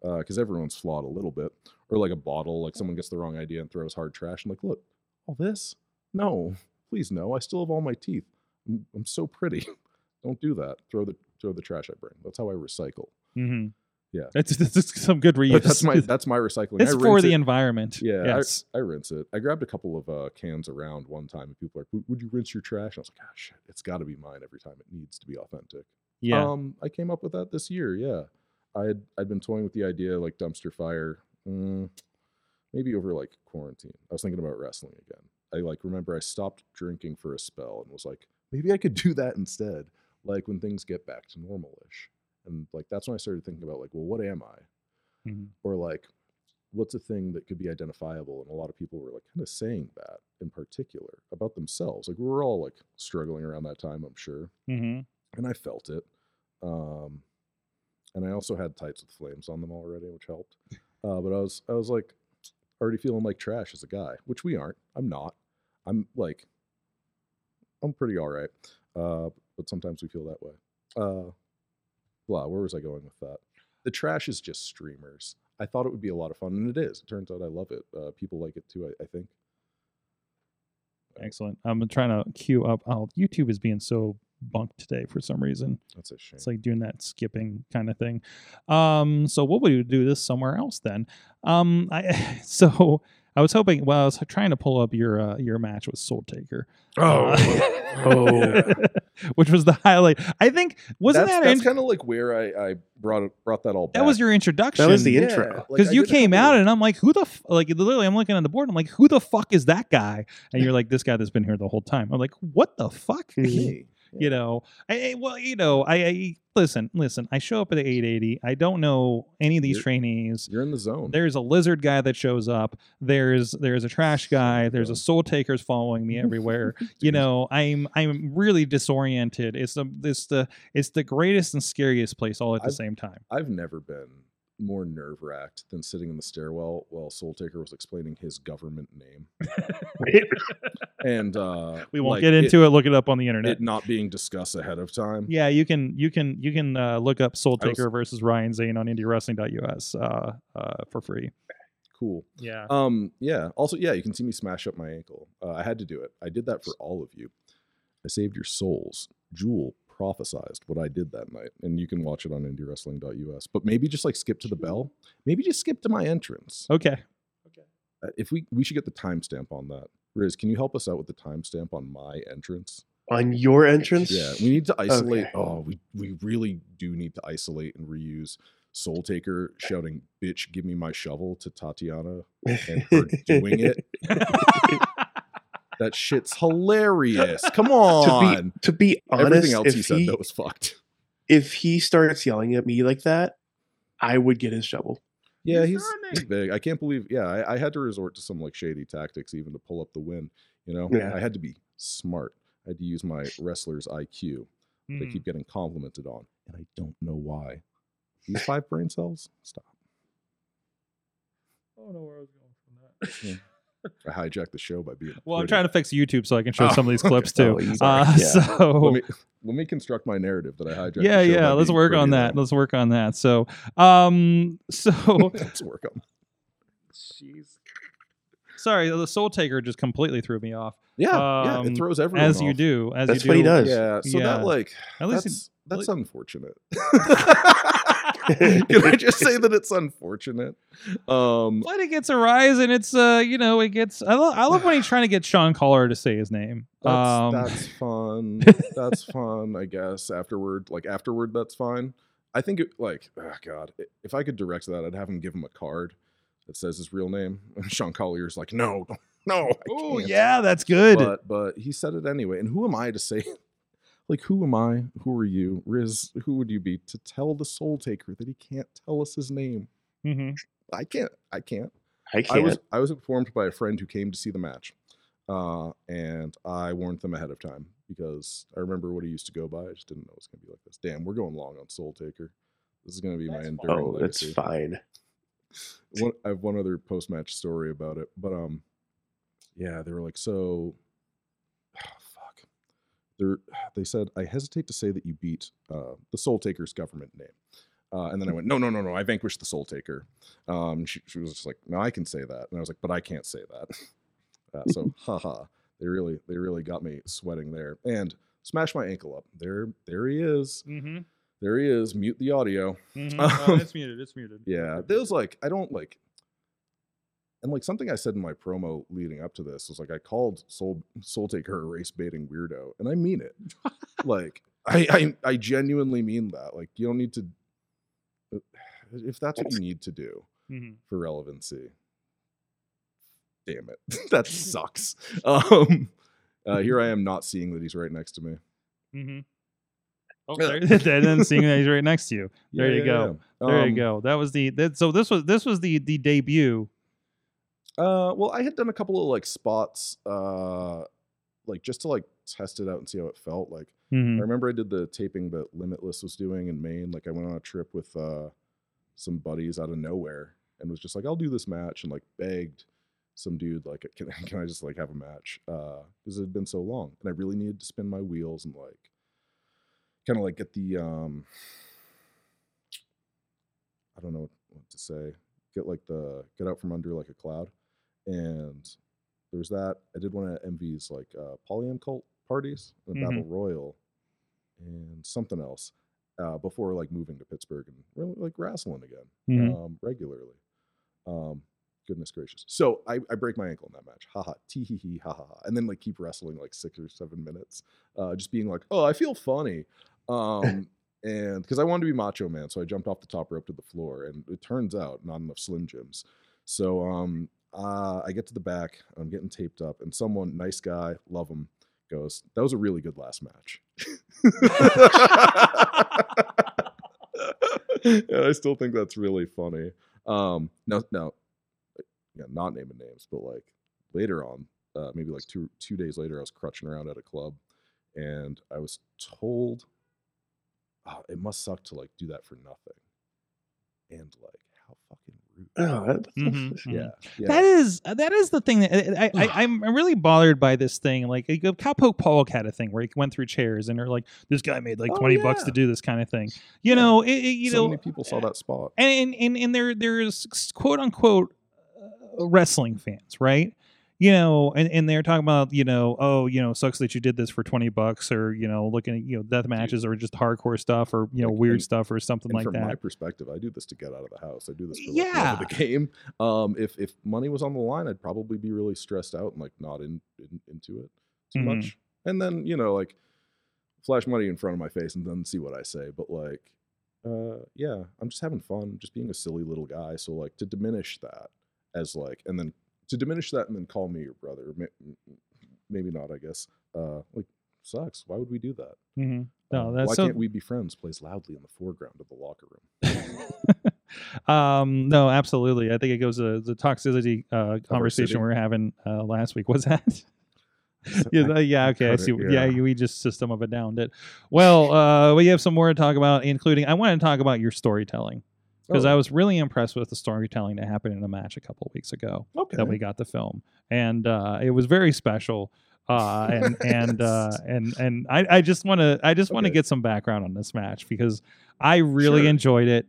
Because everyone's flawed a little bit. Or like a bottle, like someone gets the wrong idea and throws hard trash. And like, look, all this? No, please no. I still have all my teeth. I'm, I'm so pretty. Don't do that. Throw the throw the trash I bring. That's how I recycle. hmm Yeah. That's, that's some good reuse. But that's my that's my recycling. it's for the it- environment. Yeah, Yes. I, I rinse it. I grabbed a couple of uh, cans around one time, and people were like, "Would- "Would you rinse your trash?" And I was like, "Ah, shit, it's got to be mine every time. It needs to be authentic." yeah. Um, I came up with that this year. Yeah, I had I'd been toying with the idea like dumpster fire, mm, maybe over like quarantine. I was thinking about wrestling again. I like remember I stopped drinking for a spell and was like, maybe I could do that instead. Like when things get back to normal-ish, and like that's when I started thinking about like, well, what am I? Mhm. or like what's a thing that could be identifiable? And a lot of people were like kind of saying that in particular about themselves. Like we were all like struggling around that time i'm sure. Hmm and i felt it um and i also had tights with flames on them already which helped. Uh but i was i was like already feeling like trash as a guy which we aren't. I'm not. I'm like i'm pretty all right uh but sometimes we feel that way. Uh blah where was i going with that the trash is just streamers. I thought it would be a lot of fun, and it is. It turns out I love it. Uh, people like it too. I, I think. Excellent. I'm trying to queue up. Oh, YouTube is being so bunked today for some reason. That's a shame. It's like doing that skipping kind of thing. Um, so what would we do this somewhere else then? Um, I so I was hoping. Well, I was trying to pull up your uh, your match with Soul Taker. Oh. Oh. which was the highlight. I think wasn't that's, that that's in- kind of like where I, I brought brought that all back. that was your introduction? That was the Yeah, intro. like, because I you came out of- and I'm like, who the f-? like literally I'm looking at the board. I'm like, who the fuck is that guy? And you're like, this guy that's been here the whole time. I'm like, what the fuck? Mhm. Me. you know I, I- well you know I, I listen listen i show up at the 880 i don't know any of these You're- trainees. You're in the zone. there's a lizard guy that shows up there's there's a trash guy there's a soul takers following me everywhere. You know i'm i'm really disoriented. It's the it's the it's the greatest and scariest place all at the I've- same time. I've never been more nerve wracked than sitting in the stairwell while Soul Taker was explaining his government name, and uh, we won't like, get into it, look it up on the internet It not being discussed ahead of time. yeah you can you can you can uh, look up soul I was- taker versus ryan zane on indywrestling.us uh, uh, for free Cool. yeah Um, yeah. Also, yeah, you can see me smash up my ankle. Uh, I had to do it. I did that for all of you. I saved your souls. Jewel prophesized what I did that night, and you can watch it on indywrestling.us. But maybe just like skip to the bell. Maybe just skip to my entrance. okay Uh, if we we should get the timestamp on that. Riz, can you help us out with the timestamp on my entrance? On your entrance? Yeah, we need to isolate. Okay. Oh, we we really do need to isolate and reuse Soul Taker shouting "Bitch, give me my shovel" to Tatiana and her doing it. That shit's hilarious. Come on. to on. be to be honest, Everything else if he said he, that was fucked. if he starts yelling at me like that, I would get his shovel. Yeah, He's he's, doing he's it. big. I can't believe. Yeah, I, I had to resort to some like shady tactics even to pull up the win. You know, Yeah. I had to be smart. I had to use my wrestler's IQ. that I Mhm. keep getting complimented on, and I don't know why. These five brain cells, stop. I don't know where I was going from that. I hijacked the show by being. Well, I'm trying to fix YouTube so I can show Oh, some of these clips too. Oh, uh, yeah. So Let me let me construct my narrative that I hijacked. the yeah, show yeah. by Let's work on that. then. Let's work on that. So, um, so Let's work on. Jeez. sorry, the Soul Taker just completely threw me off. Yeah, yeah. Um, It throws everyone As you do, as That's you what do. he does. Yeah. So Yeah. that like At least that's he- that's unfortunate. Can I just say that it's unfortunate? Um, But it gets a rise, and it's uh, you know, it gets. I, lo- I love when he's trying to get Sean Collar to say his name. That's, um, that's fun. that's fun, I guess. Afterward, like afterward, that's fine. I think it like, oh God, if I could direct that, I'd have him give him a card that says his real name. And Sean Collier's like, no, no. Oh yeah, that's good. But but he said it anyway. And who am I to say? Like, who am I? Who are you, Riz? Who would you be to tell the Soul Taker that he can't tell us his name? hmm I can't. I can't. I I can't. was I was informed by a friend who came to see the match, uh, and I warned them ahead of time because I remember what he used to go by. I just didn't know it was going to be like this. Damn, we're going long on Soul Taker. This is going to be my enduring oh, that's fine. One, I have one other post match story about it, but um, yeah, they were like, so, fuck. They're, they said, I hesitate to say that you beat uh, the Soul Taker's government name. Uh, and then I went, no, no, no, no, I vanquished the Soul Taker. Um, she, she was just like, no, I can say that. And I was like, but I can't say that. Uh, so, haha, they really, they really got me sweating there. And smash my ankle up. There, there he is. hmm There he is. Mute the audio. hmm Um, oh, it's muted. It's muted. Yeah, there was like I don't like, and like something I said in my promo leading up to this was like I called Soul Soul Taker a race baiting weirdo, and I mean it. like I, I I genuinely mean that. Like you don't need to, uh, if that's what you need to do hmm for relevancy. Damn it, that sucks. Um, uh, here I am not seeing that he's right next to me. Mm-hmm. Oh, there, and then seeing that he's right next to you. There you go. yeah. There you Um, go. That was the that, so this was this was the the debut. Uh, well, I had done a couple of like spots, uh, like just to like test it out and see how it felt. Like Mhm. I remember I did the taping that Limitless was doing in Maine. Like I went on a trip with uh some buddies out of nowhere and was just like, I'll do this match and like begged some dude like, can can I just like have a match? Uh, because it had been so long and I really needed to spin my wheels and like kind of like get the um I don't know what to say. Get like the get out from under like a cloud. And there's that. I did one at MV's like uh Polyam cult parties, the Mhm. Battle Royal, and something else. Uh, before like moving to Pittsburgh and really like wrestling again Mhm. um, regularly. Um, goodness gracious. So I, I break my ankle in that match. Ha ha. tee hee hee, ha ha ha. And then like keep wrestling like six or seven minutes. Uh, just being like, oh, I feel funny. Um, and because I wanted to be Macho Man, so I jumped off the top rope to the floor. And it turns out not enough Slim Jims. So um, uh, I get to the back, I'm getting taped up, and someone, nice guy, love him, goes, that was a really good last match. and I still think that's really funny. Um, no, no, yeah, not naming names, but like later on, uh, maybe like two two days later, I was crutching around at a club, and I was told, oh, it must suck to like do that for nothing, and like how. Oh, that, Mhm, Yeah, mhm. yeah. That is that is the thing that I, I I'm really bothered by this thing. Like a Cowpoke Paul had a thing where he went through chairs and they're like, this guy made like Oh, twenty bucks to do this kind of thing. You Yeah. know, it, it- you so know, many people saw that spot. and and and there there's quote unquote uh, wrestling fans, right? You know, and, and they're talking about you know, oh, you know, sucks that you did this for twenty bucks, or you know, looking at you know death matches or just hardcore stuff, or you know, weird and- stuff or something like from my perspective, I do this to get out of the house. I do this for Yeah. the game. Um, if if money was on the line, I'd probably be really stressed out and like not in, in into it too Mhm. much. And then you know like flash money in front of my face and then see what I say. But like, uh, yeah, I'm just having fun, just being a silly little guy. So like to diminish that as like, and then to diminish that and then call me your brother, maybe not. I guess. Uh, like sucks. Why would we do that? Mhm. No, Um, that's why so- can't we be friends? Plays loudly in the foreground of the locker room. um, no, absolutely. I think it goes to the toxicity uh, conversation we were having uh, last week. Was that? yeah, yeah, okay, I see. it, Yeah, yeah. we just system of a downed it. Well, uh, we have some more to talk about, including I want to talk about your storytelling because Oh. I was really impressed with the storytelling that happened in a match a couple of weeks ago okay. that we got to film, and uh, it was very special. Uh, and and uh, and and I, I just want to I just want to Okay. get some background on this match because I really Sure. enjoyed it.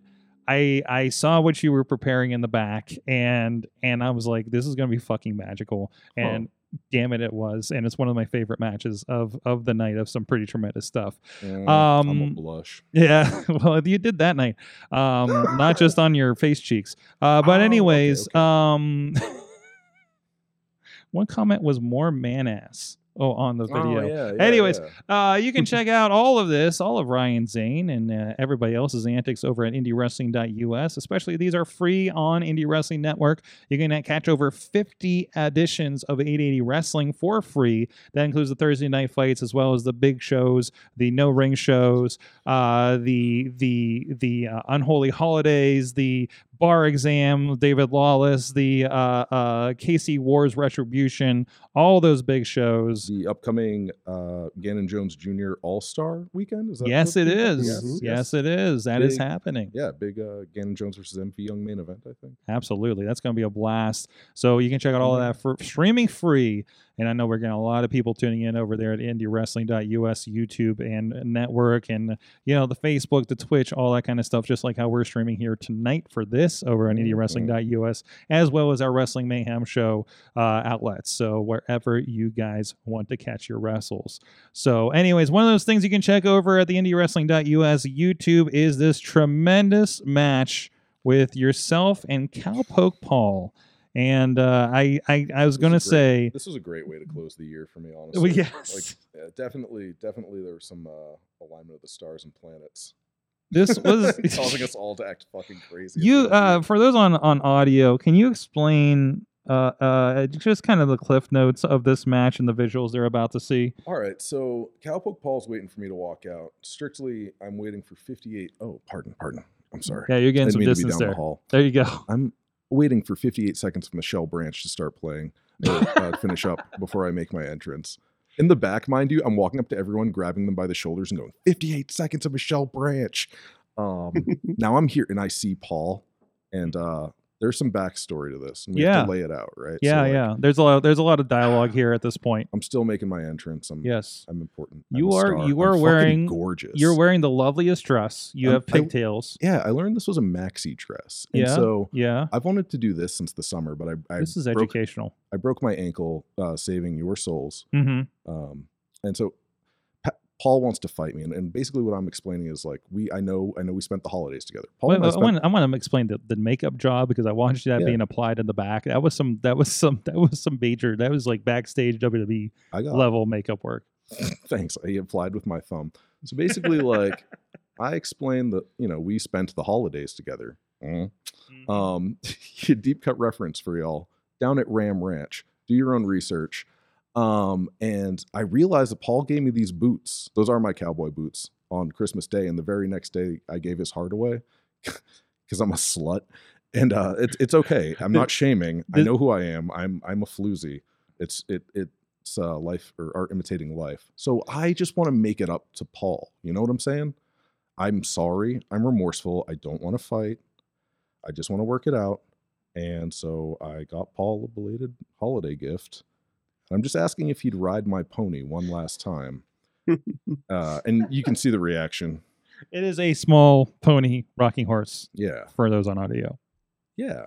I I saw what you were preparing in the back, and and I was like, this is gonna be fucking magical. And damn it, it was. And it's one of my favorite matches of of the night of some pretty tremendous stuff. Mm, I'm Um, gonna blush. Yeah, well, you did that night, um, not just on your face cheeks. Uh, but Oh, okay, anyways, okay. um, one comment was more man ass. Oh, on the video. Oh, yeah, yeah, Anyways, yeah. Uh, you can check out all of this, all of Ryan Zane and uh, everybody else's antics over at IndyWrestling.us. Especially these are free on Indy Wrestling Network. You can catch over 50 editions of 880 Wrestling for free. That includes the Thursday night fights as well as the big shows, the no ring shows, uh, the the the uh, unholy holidays, the bar exam, David Lawless, the uh, uh, Casey Wars Retribution, all those big shows. the upcoming uh, Gannon Jones Jr. All Star Weekend. Is that Yes, it's- is. Yes, Yes, it is. That is Big- happening. Yeah, big uh, Gannon Jones versus MV Young main event. I think. Absolutely. That's going to be a blast. So you can check out all of that for streaming free. And I know we're getting a lot of people tuning in over there at IndyWrestling.us, YouTube and network, and you know the Facebook, the Twitch, all that kind of stuff. Just like how we're streaming here tonight for this over on IndyWrestling.us, as well as our Wrestling Mayhem show uh, outlets. So wherever you guys want to catch your wrestles. So, anyways, one of those things you can check over at the IndyWrestling.us YouTube is this tremendous match with yourself and Cowpoke Paul. And uh, I, I, I was going to say, This was a great way to close the year for me, honestly. well, yes, Like, yeah, definitely, definitely, there was some uh, alignment of the stars and planets. this was causing us all to act fucking crazy. you. the end of the Uh, for those on on audio, can you explain uh, uh, just kind of the cliff notes of this match and the visuals they're about to see? All right, so Cowpoke Paul's waiting for me to walk out. Strictly, I'm waiting for 58. Oh, pardon, pardon. I'm sorry. Yeah, you're getting some mean to be distance down there. the hall. There you go. I'm waiting for 58 seconds for Michelle Branch to start playing, or, uh, finish up before I make my entrance. In the back, mind you, I'm walking up to everyone, grabbing them by the shoulders, and going, 58 seconds of Michelle Branch. Um, now I'm here, and I see Paul, and uh, there's some backstory to this. And we have Yeah. to lay it out, right? Yeah, So, like, yeah. There's a lot. There's a lot of dialogue here at this point. I'm still making my entrance. I'm, Yes. I'm important. I'm You are- you I'm are wearing- gorgeous. You're wearing the loveliest dress. You Um, have I- pigtails. Yeah, I learned this was a maxi dress, and Yeah. so Yeah. I've wanted to do this since the summer, but I, I This is broke, educational. I broke my ankle uh, saving your souls, Mm-hmm. um, and so Paul wants to fight me, and, and basically what I'm explaining is like we I know I know we spent the holidays together. Paul Wait, I I, spent- want, I want to explain the, the makeup job because I watched that Yeah. being applied in the back. That was some. That was some. That was some major. That was like backstage WWE I got level makeup work. thanks. I applied with my thumb. So basically, like I explained that you know we spent the holidays together. Mhm. Um, deep cut reference for y'all down at Ram Ranch. Do your own research. Um, and I realized that Paul gave me these boots. Those are my cowboy boots on Christmas Day. And the very next day, I gave his heart away because I'm a slut. And uh, it's it's okay. I'm not shaming. I know who I am. I'm I'm a floozy. It's it it's uh, life or art imitating life. So I just want to make it up to Paul. You know what I'm saying? I'm sorry. I'm remorseful. I don't want to fight. I just want to work it out. And so I got Paul a belated holiday gift. I'm just asking if he'd ride my pony one last time. uh, and you can see the reaction. It is a small pony rocking horse Yeah. for those on audio. Yeah.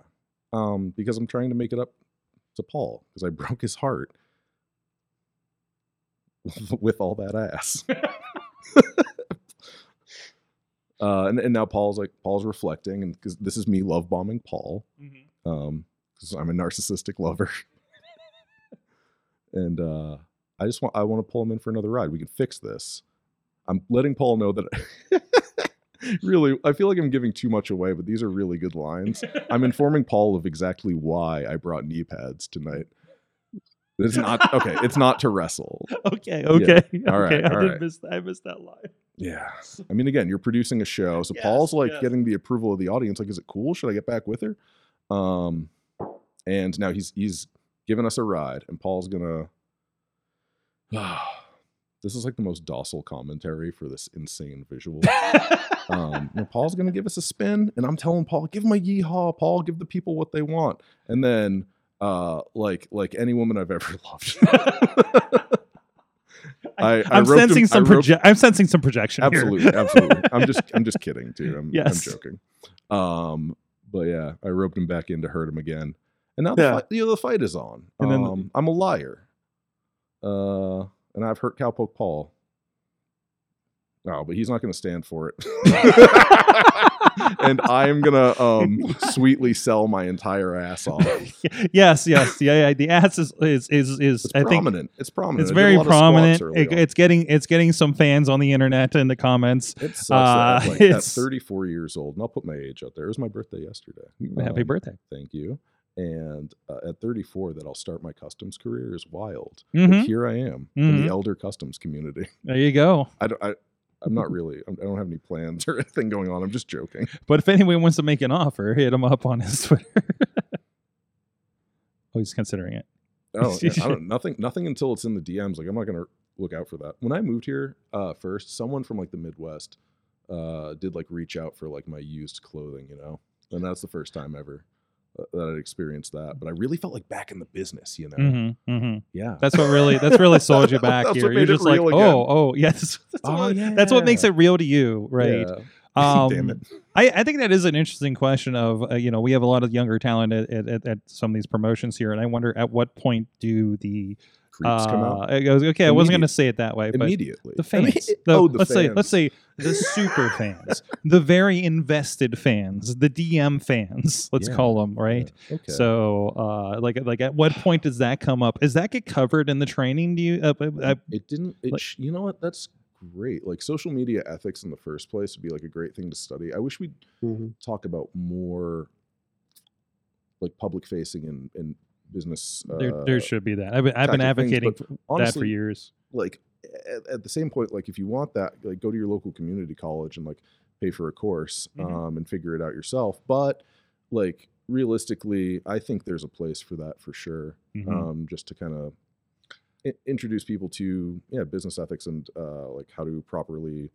Um, because I'm trying to make it up to Paul because I broke his heart with all that ass. uh, and, and now Paul's like, Paul's reflecting, and because this is me love bombing Paul. um because i'm a narcissistic lover and uh i just want i want to pull him in for another ride we can fix this i'm letting paul know that really i feel like i'm giving too much away but these are really good lines i'm informing paul of exactly why i brought knee pads tonight it's not okay it's not to wrestle Okay. Okay. All right, okay. I all did right. miss. I missed that line. yeah i mean again you're producing a show so Yes, paul's like yes. getting the approval of the audience like is it cool should i get back with her um and now he's he's giving us a ride and paul's gonna this is like the most docile commentary for this insane visual. um, Paul's gonna give us a spin, and I'm telling Paul, give my yeehaw, Paul, give the people what they want, and then, uh, like like any woman I've ever loved. I, I'm roped him- sensing some roped- proje- I'm sensing some projection. here. absolutely, absolutely. I'm just I'm just kidding too. I'm, Yes. I'm joking. Um, but yeah, I roped him back in to hurt him again, and now the, Yeah. fight, you know, the fight is on. And then- um, I'm a liar, uh, and I've hurt Cowpoke Paul. No, but he's not going to stand for it. and I'm gonna um, sweetly sell my entire ass off. yes, yes, yeah, yeah. The ass is is is, is It's I think prominent. it's prominent. it's I did a very lot of squats prominent. It- it's getting it's getting some fans on the internet in the comments. It sucks Uh, that, like, at it's- 34 years old, and I'll put my age out there. It was my birthday yesterday. Happy Um, birthday! Thank you. And uh, at 34, that I'll start my customs career is wild. Mhm. But here I am in Mhm. the elder customs community. There you go. I don't. I, I'm not really. I'm- don't have any plans or anything going on. I'm just joking. But if anyone wants to make an offer, hit him up on his Twitter. oh, he's considering it. Oh, I don't, nothing. Nothing until it's in the DMs. Like I'm not gonna look out for that. When I moved here uh, first, someone from like the Midwest uh, did like reach out for like my used clothing, you know, and that's the first time ever that I'd experienced that. But I really felt like back in the business, you know. hmm hmm Yeah, That's what really that's really sold you back here. You're just like, real oh, oh, yes. That's, Oh, what, that's what makes it real to you, right? Yeah. Um, Damn it. I, I think that is an interesting question. Of uh, you know, we have a lot of younger talent at, at, at some of these promotions here, and I wonder at what point do the Creeps come uh, out it goes, okay, I wasn't going to say it that way, but immediately. the I mean, fans. it- the, oh, the let's say let's say the super fans, the very invested fans, the DM fans. Let's Yeah, call them right. Yeah, Okay. So, uh, like, like, at what point does that come up? Does that get covered in the training? Do you? Uh, uh, it didn't. It like- sh- you know what? That's great. Like social media ethics in the first place would be like a great thing to study. I wish we'd Mhm. talk about more like public facing and, and business. there, uh, there should be that. I've been, I've been things, advocating but that for years. like at, at the same point, like if you want that, like go to your local community college and like pay for a course Mhm. um, and figure it out yourself. But like realistically, I think there's a place for that for sure. Mhm. Um, just to kind of I- introduce people to yeah business ethics and uh, like how to properly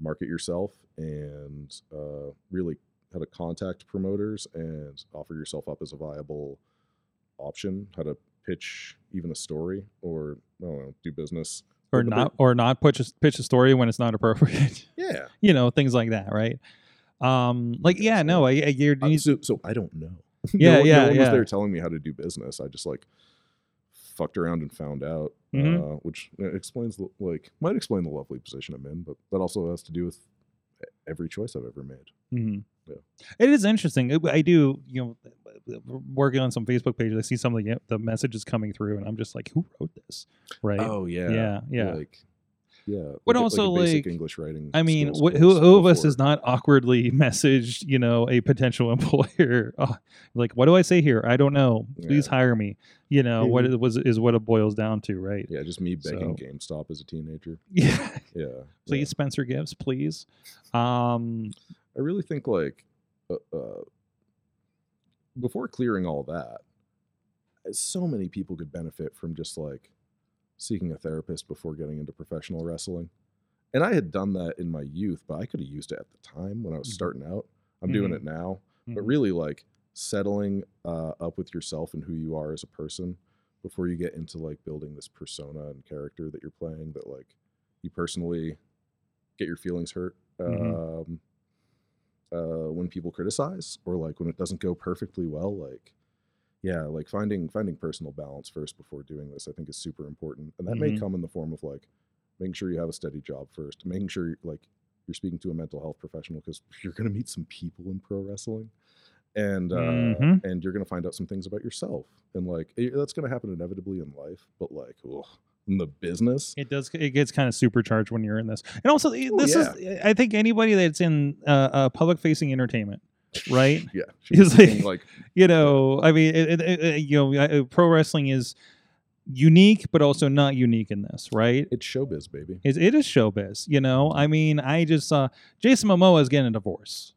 market yourself and uh, really how to contact promoters and offer yourself up as a viable option. How to pitch even a story or I don't know, do business or not or not pitch a, pitch a story when it's not appropriate Yeah. you know things like that right um like yeah so- no i, I you're, Uh, you- so, so I don't know. Yeah, no, one- yeah, No one was there telling me how to do business. I just like fucked around and found out, Mhm. uh, which uh, explains the, like might explain the lovely position I'm in, but that also has to do with every choice I've ever made. Mhm. Yeah. it is interesting i do you know working on some facebook pages i see some of the, the messages coming through and i'm just like who wrote this right Oh yeah, Yeah, yeah. Like yeah, But like a- like also, basic like, English writing. I mean, wh- who, course who of us before. has not awkwardly messaged, you know, a potential employer? Oh, like, what do I say here? I don't know. Please Yeah. hire me. You know, what it was is what it boils down to, right? Yeah, just me begging So- GameStop as a teenager. Yeah. Yeah, please, yeah. Spencer Gibbs, please. Um, I really think like uh, uh, before clearing all that, uh, so many people could benefit from just like seeking a therapist before getting into professional wrestling. And I had done that in my youth, but I could have used it at the time when I was Mhm. starting out. I'm doing Mhm. it now, but mhm. really like settling uh, up with yourself and who you are as a person before you get into like building this persona and character that you're playing that like you personally get your feelings hurt Mhm. um, uh, when people criticize or like when it doesn't go perfectly well like yeah like finding finding personal balance first before doing this i think is super important and that may Mhm. come in the form of like making sure you have a steady job first making sure like you're speaking to a mental health professional because you're going to meet some people in pro wrestling and uh, Mhm. and you're going to find out some things about yourself and like it- that's going to happen inevitably in life but like ugh, in the business It does. It gets kind of supercharged when you're in this, and also Oh, this yeah. is. I think anybody that's in uh, uh, public-facing entertainment, right? yeah It's she's like- like you know, I mean, it, it, it, you know, uh, pro wrestling is unique, but also not unique in this, right? it's showbiz baby It, it is showbiz, you know. I mean, I just saw Jason Momoa is getting a divorce,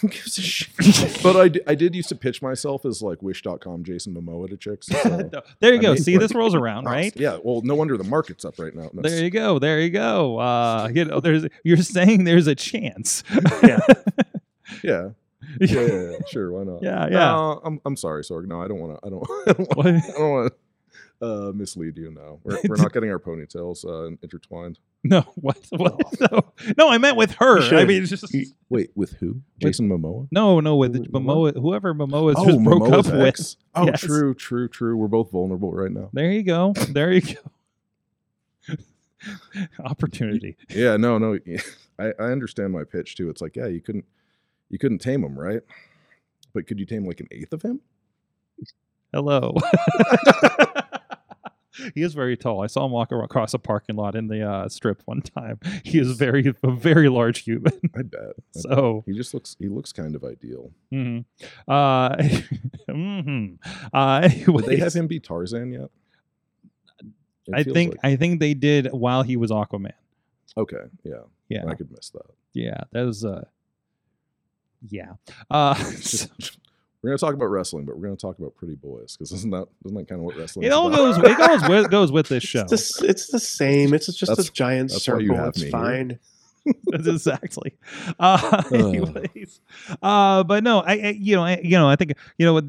Who gives a shit? but I, I did used to pitch myself as like wish.com Jason Momoa to chicks. so- there you I go. mean, See, like, this rolls around, right? Yeah. Well, no wonder the market's up right now. There you go. There you go. Uh, you know, there's you're saying there's a chance. Yeah. yeah. Yeah, yeah, yeah, sure. Why not? Yeah, yeah. No, I'm, I'm sorry, Sorg. No, I don't want to. I don't. I don't want. I don't want to uh, mislead you. No, we're, we're not getting our ponytails uh, intertwined. No, what? what? No, no, I meant with her. I mean, it's just Wait, with who? Jason Momoa. no, no, with Who- Momoa, whoever Momoa Oh, just broke Momoa's up with. Oh, Yes. true, true, true. We're both vulnerable right now. There you go. There you go. Opportunity. Yeah, no, no. I, I understand my pitch too. It's like, yeah, you couldn't, you couldn't tame him, right? But could you tame like an eighth of him? Hello. He is very tall. I saw him walk across a parking lot in the uh, strip one time. He is very, a very large human. I bet. I bet. So, he just looks, he looks kind of ideal. Mm-hmm. uh, mm-hmm. uh, Did they anyways, have him be Tarzan yet? It I think like- I think they did while he was Aquaman. okay, yeah, Yeah, I could miss that. yeah, that was uh, yeah. Uh, we're gonna talk about wrestling, but we're gonna talk about pretty boys because isn't that isn't that kind of what wrestling? it is all about? goes it goes with goes with this show. It's the, it's the same. It's just That's- a giant that's why you circle. have It's me here. fine. exactly. Uh, anyways, uh, but no, I, I you know I, you know I think you know what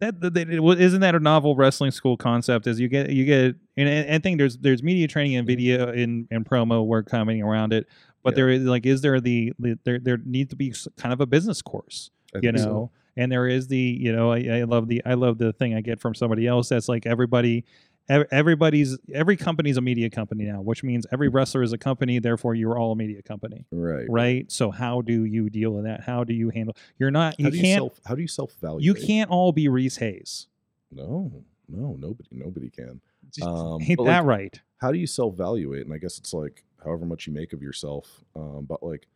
that, that, that it wa- isn't that a novel wrestling school concept? Is you get you get and I I think there's there's media training and video and, and promo work coming around it, but Yeah. there is like is there the, the there there needs to be kind of a business course, I you know. so. And there is the, you know, I, I love the, I love the thing I get from somebody else. That's like everybody, everybody's, every company's a media company now, which means every wrestler is a company. Therefore, you're all a media company, right? right? So how do you deal with that? How do you handle? You're not, How you you can't, self? How do you self value? you can't all be Reese Hayes. No, no, nobody, nobody can. Um, Ain't that like, right? How do you self evaluate? And I guess it's like however much you make of yourself. Um, but like,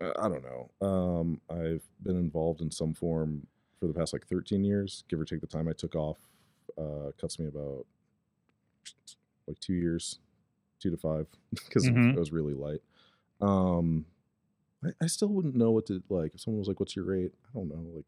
I don't know. Um, I've been involved in some form for the past like 13 years, give or take the time I took off. Uh, cuts me about like two years, two to five, because Mhm. it was really light. Um, I, I still wouldn't know what to like. If someone was like, "What's your rate?" I don't know. Like,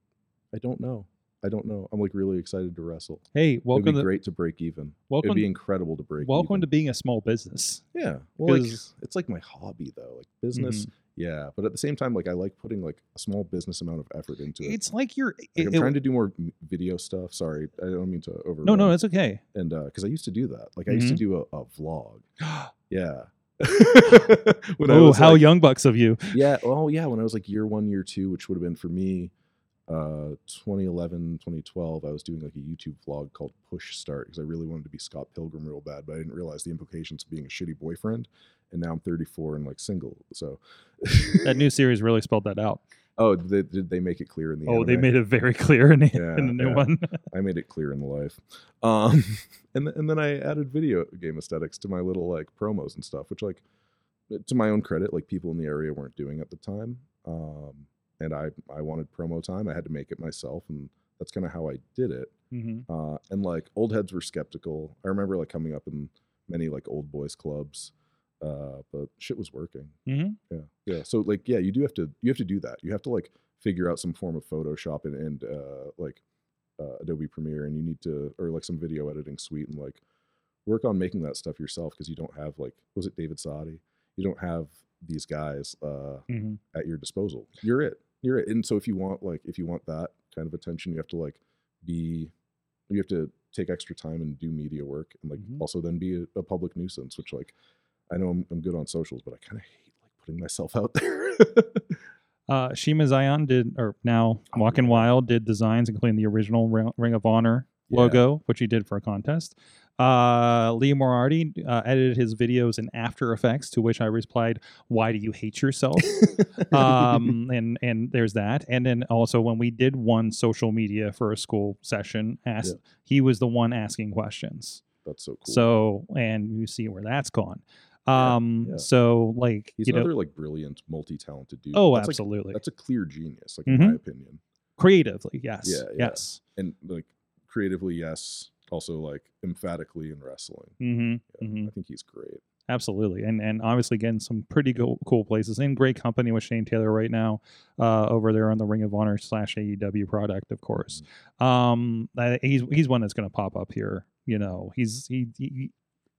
I don't know. I don't know. I'm like really excited to wrestle. Hey, welcome. It'd be to great to break even. welcome, It'd be incredible to break. welcome even. to being a small business. Yeah. Well, like, it's like my hobby though. Like business. Mhm. Yeah. But at the same time, like I like putting like a small business amount of effort into it. It's like you're. Like, it- I'm it- trying to do more video stuff. Sorry, I don't mean to over. no, no, it's okay. and because I used to do that. Like I used to Mhm. do a, a vlog. Yeah. oh, how like- young bucks of you! Yeah. Oh, yeah. When I was like year one, year two, which would have been for me, uh, 2011, 2012, I was doing like a YouTube vlog called Push Start because I really wanted to be Scott Pilgrim real bad, but I didn't realize the implications of being a shitty boyfriend. And now I'm 34 and like single. So That new series really spelled that out. oh, did they, did they make it clear in the? Oh, they made it very clear in the, Yeah, in the new yeah. one. I made it clear in the life. Um, and and then I added video game aesthetics to my little like promos and stuff, which like to my own credit, like people in the area weren't doing at the time. Um, and I I wanted promo time. I had to make it myself, and that's kind of how I did it. hmm Uh, and like old heads were skeptical. I remember like coming up in many like old boys clubs, uh, but shit was working. hmm Yeah, yeah. So like, yeah, you do have to you have to do that. You have to like figure out some form of Photoshop and, and uh, like uh, Adobe Premiere, and you need to or like some video editing suite and like work on making that stuff yourself because you don't have like was it David Saadi? You don't have these guys uh, hmm at your disposal. You're it. You're it. And so if you want like if you want that kind of attention, you have to like be you have to take extra time and do media work and like Mhm. also then be a, a public nuisance, which like I know I'm, I'm good on socials, but I kind of hate like putting myself out there. Uh, Shima Xion did, or now Oh, Walking. Wild did designs, including the original Ring Ring of Honor Yeah. logo, which he did for a contest. Uh, Lee Moriarty uh, edited his videos in After Effects, to which I replied, "Why do you hate yourself?" um, and and there's that. And then also when we did one social media for a school session, asked he was the one asking questions. That's so cool. So and you see where that's gone. Um, yeah. so like he's you know, another like brilliant, multi-talented dude. oh, that's, like, absolutely, that's a clear genius, like in Mhm. my opinion. creatively, yes, Yeah, yeah. yes. And like creatively, yes. Also like emphatically in wrestling. Mm-hmm. Yeah, hmm I think he's great. Absolutely, and and obviously getting some pretty go- cool places in great company with Shane Taylor right now, uh, over there on the Ring of Honor slash AEW product, of course. Um, I- he's he's one that's going to pop up here. You know, he's he, he.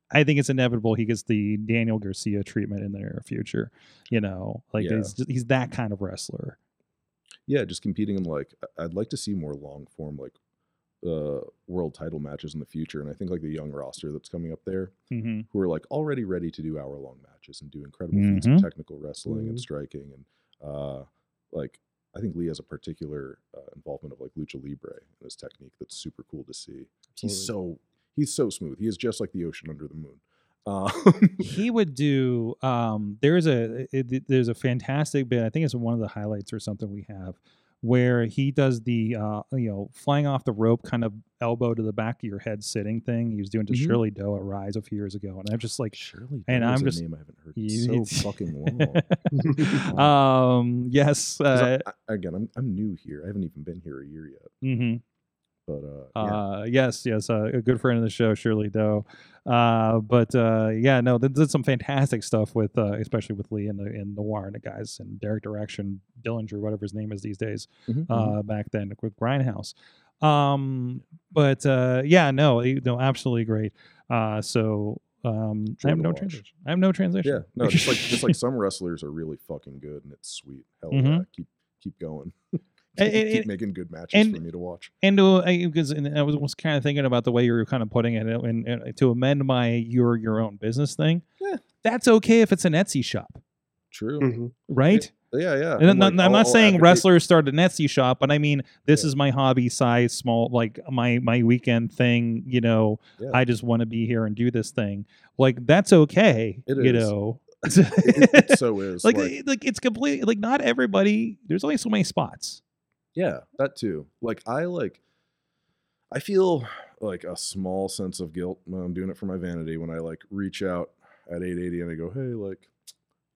I think it's inevitable he gets the Daniel Garcia treatment in the near future. You know, like Yeah. he's just, he's that kind of wrestler. Yeah, just competing in like I'd like to see more long form like uh world title matches in the future and I think like the young roster that's coming up there Mm-hmm. who are like already ready to do hour long matches and do incredible feats of technical wrestling and Mhm. striking and uh like I think Lee has a particular uh, involvement of like lucha libre and his technique that's super cool to see. He's so he's so smooth. He is just like the ocean under the moon. Uh, he would do um there's a it, there's a fantastic bit i think it's one of the highlights or something we have where he does the uh you know flying off the rope kind of elbow to the back of your head sitting thing he was doing to Mhm. shirley doe at rise a few years ago and i'm just like Shirley and Doe I'm a just- name I haven't heard You- so fucking long. um yes uh, I- again, I'm I'm new here. I haven't even been here a year yet. mhm. But uh, yeah. Uh, yes, yes, uh, a good friend of the show, Shirley Doe. Uh, but uh, yeah, no, they did some fantastic stuff with, uh, especially with Lee and the and the War and the guys and Derek Direction, Dillinger, whatever his name is these days. Mhm, mhm. Uh, back then with Grindhouse. Um, but uh, yeah, no, no, absolutely great. Uh, so um, I have no watch. transition. I have no transition. yeah, no, just like just like some wrestlers are really fucking good, and it's sweet. Hell yeah, Mhm. keep keep going. And- keep, and- making good matches and- for me to watch. and to because I was, was kind of thinking about the way you were kind of putting it, and, and to amend my your your own business thing. Yeah. That's okay if it's an Etsy shop, True. Mhm. right? Yeah, yeah. And I'm, like, not, I'm not I'll saying advocate- wrestlers start an Etsy shop, but I mean this Yeah. is my hobby size, small, like my my weekend thing. You know, Yeah. I just want to be here and do this thing. Like that's okay. It you is. know, it, it, it so is. like like, like it's completely like not everybody. There's only so many spots. Yeah, that too. Like I like, I feel like a small sense of guilt when I'm doing it for my vanity when I like reach out at 880 and I go, hey, like,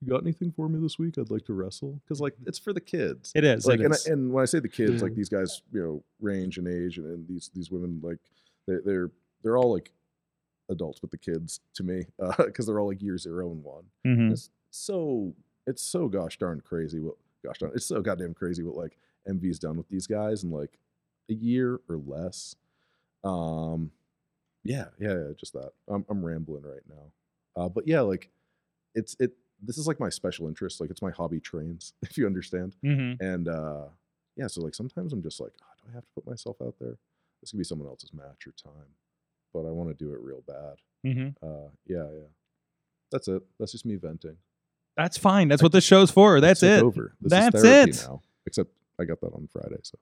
you got anything for me this week? I'd like to wrestle because like it's for the kids. It is. like it and, I, and when I say the kids, like Mhm. these guys, you know, range in age, and, and these these women, like they, they're they're all like adults with the kids to me because they're all like year zero and one. Mhm. It's so it's so gosh darn crazy. What gosh darn it's so goddamn crazy what like MV's done with these guys in like a year or less. Um, yeah, yeah, yeah just that. I'm I'm rambling right now, uh, but yeah, like it's it. This is like my special interest. Like it's my hobby trains, if you understand. Mhm. And uh yeah, so like sometimes I'm just like, oh, do I have to put myself out there? This could be someone else's match or time, but I want to do it real bad. Mhm. Uh, yeah, yeah. That's it. That's just me venting. That's fine. That's what this show's for. That's it. Over. This That's it. now. Except I got that on Friday. So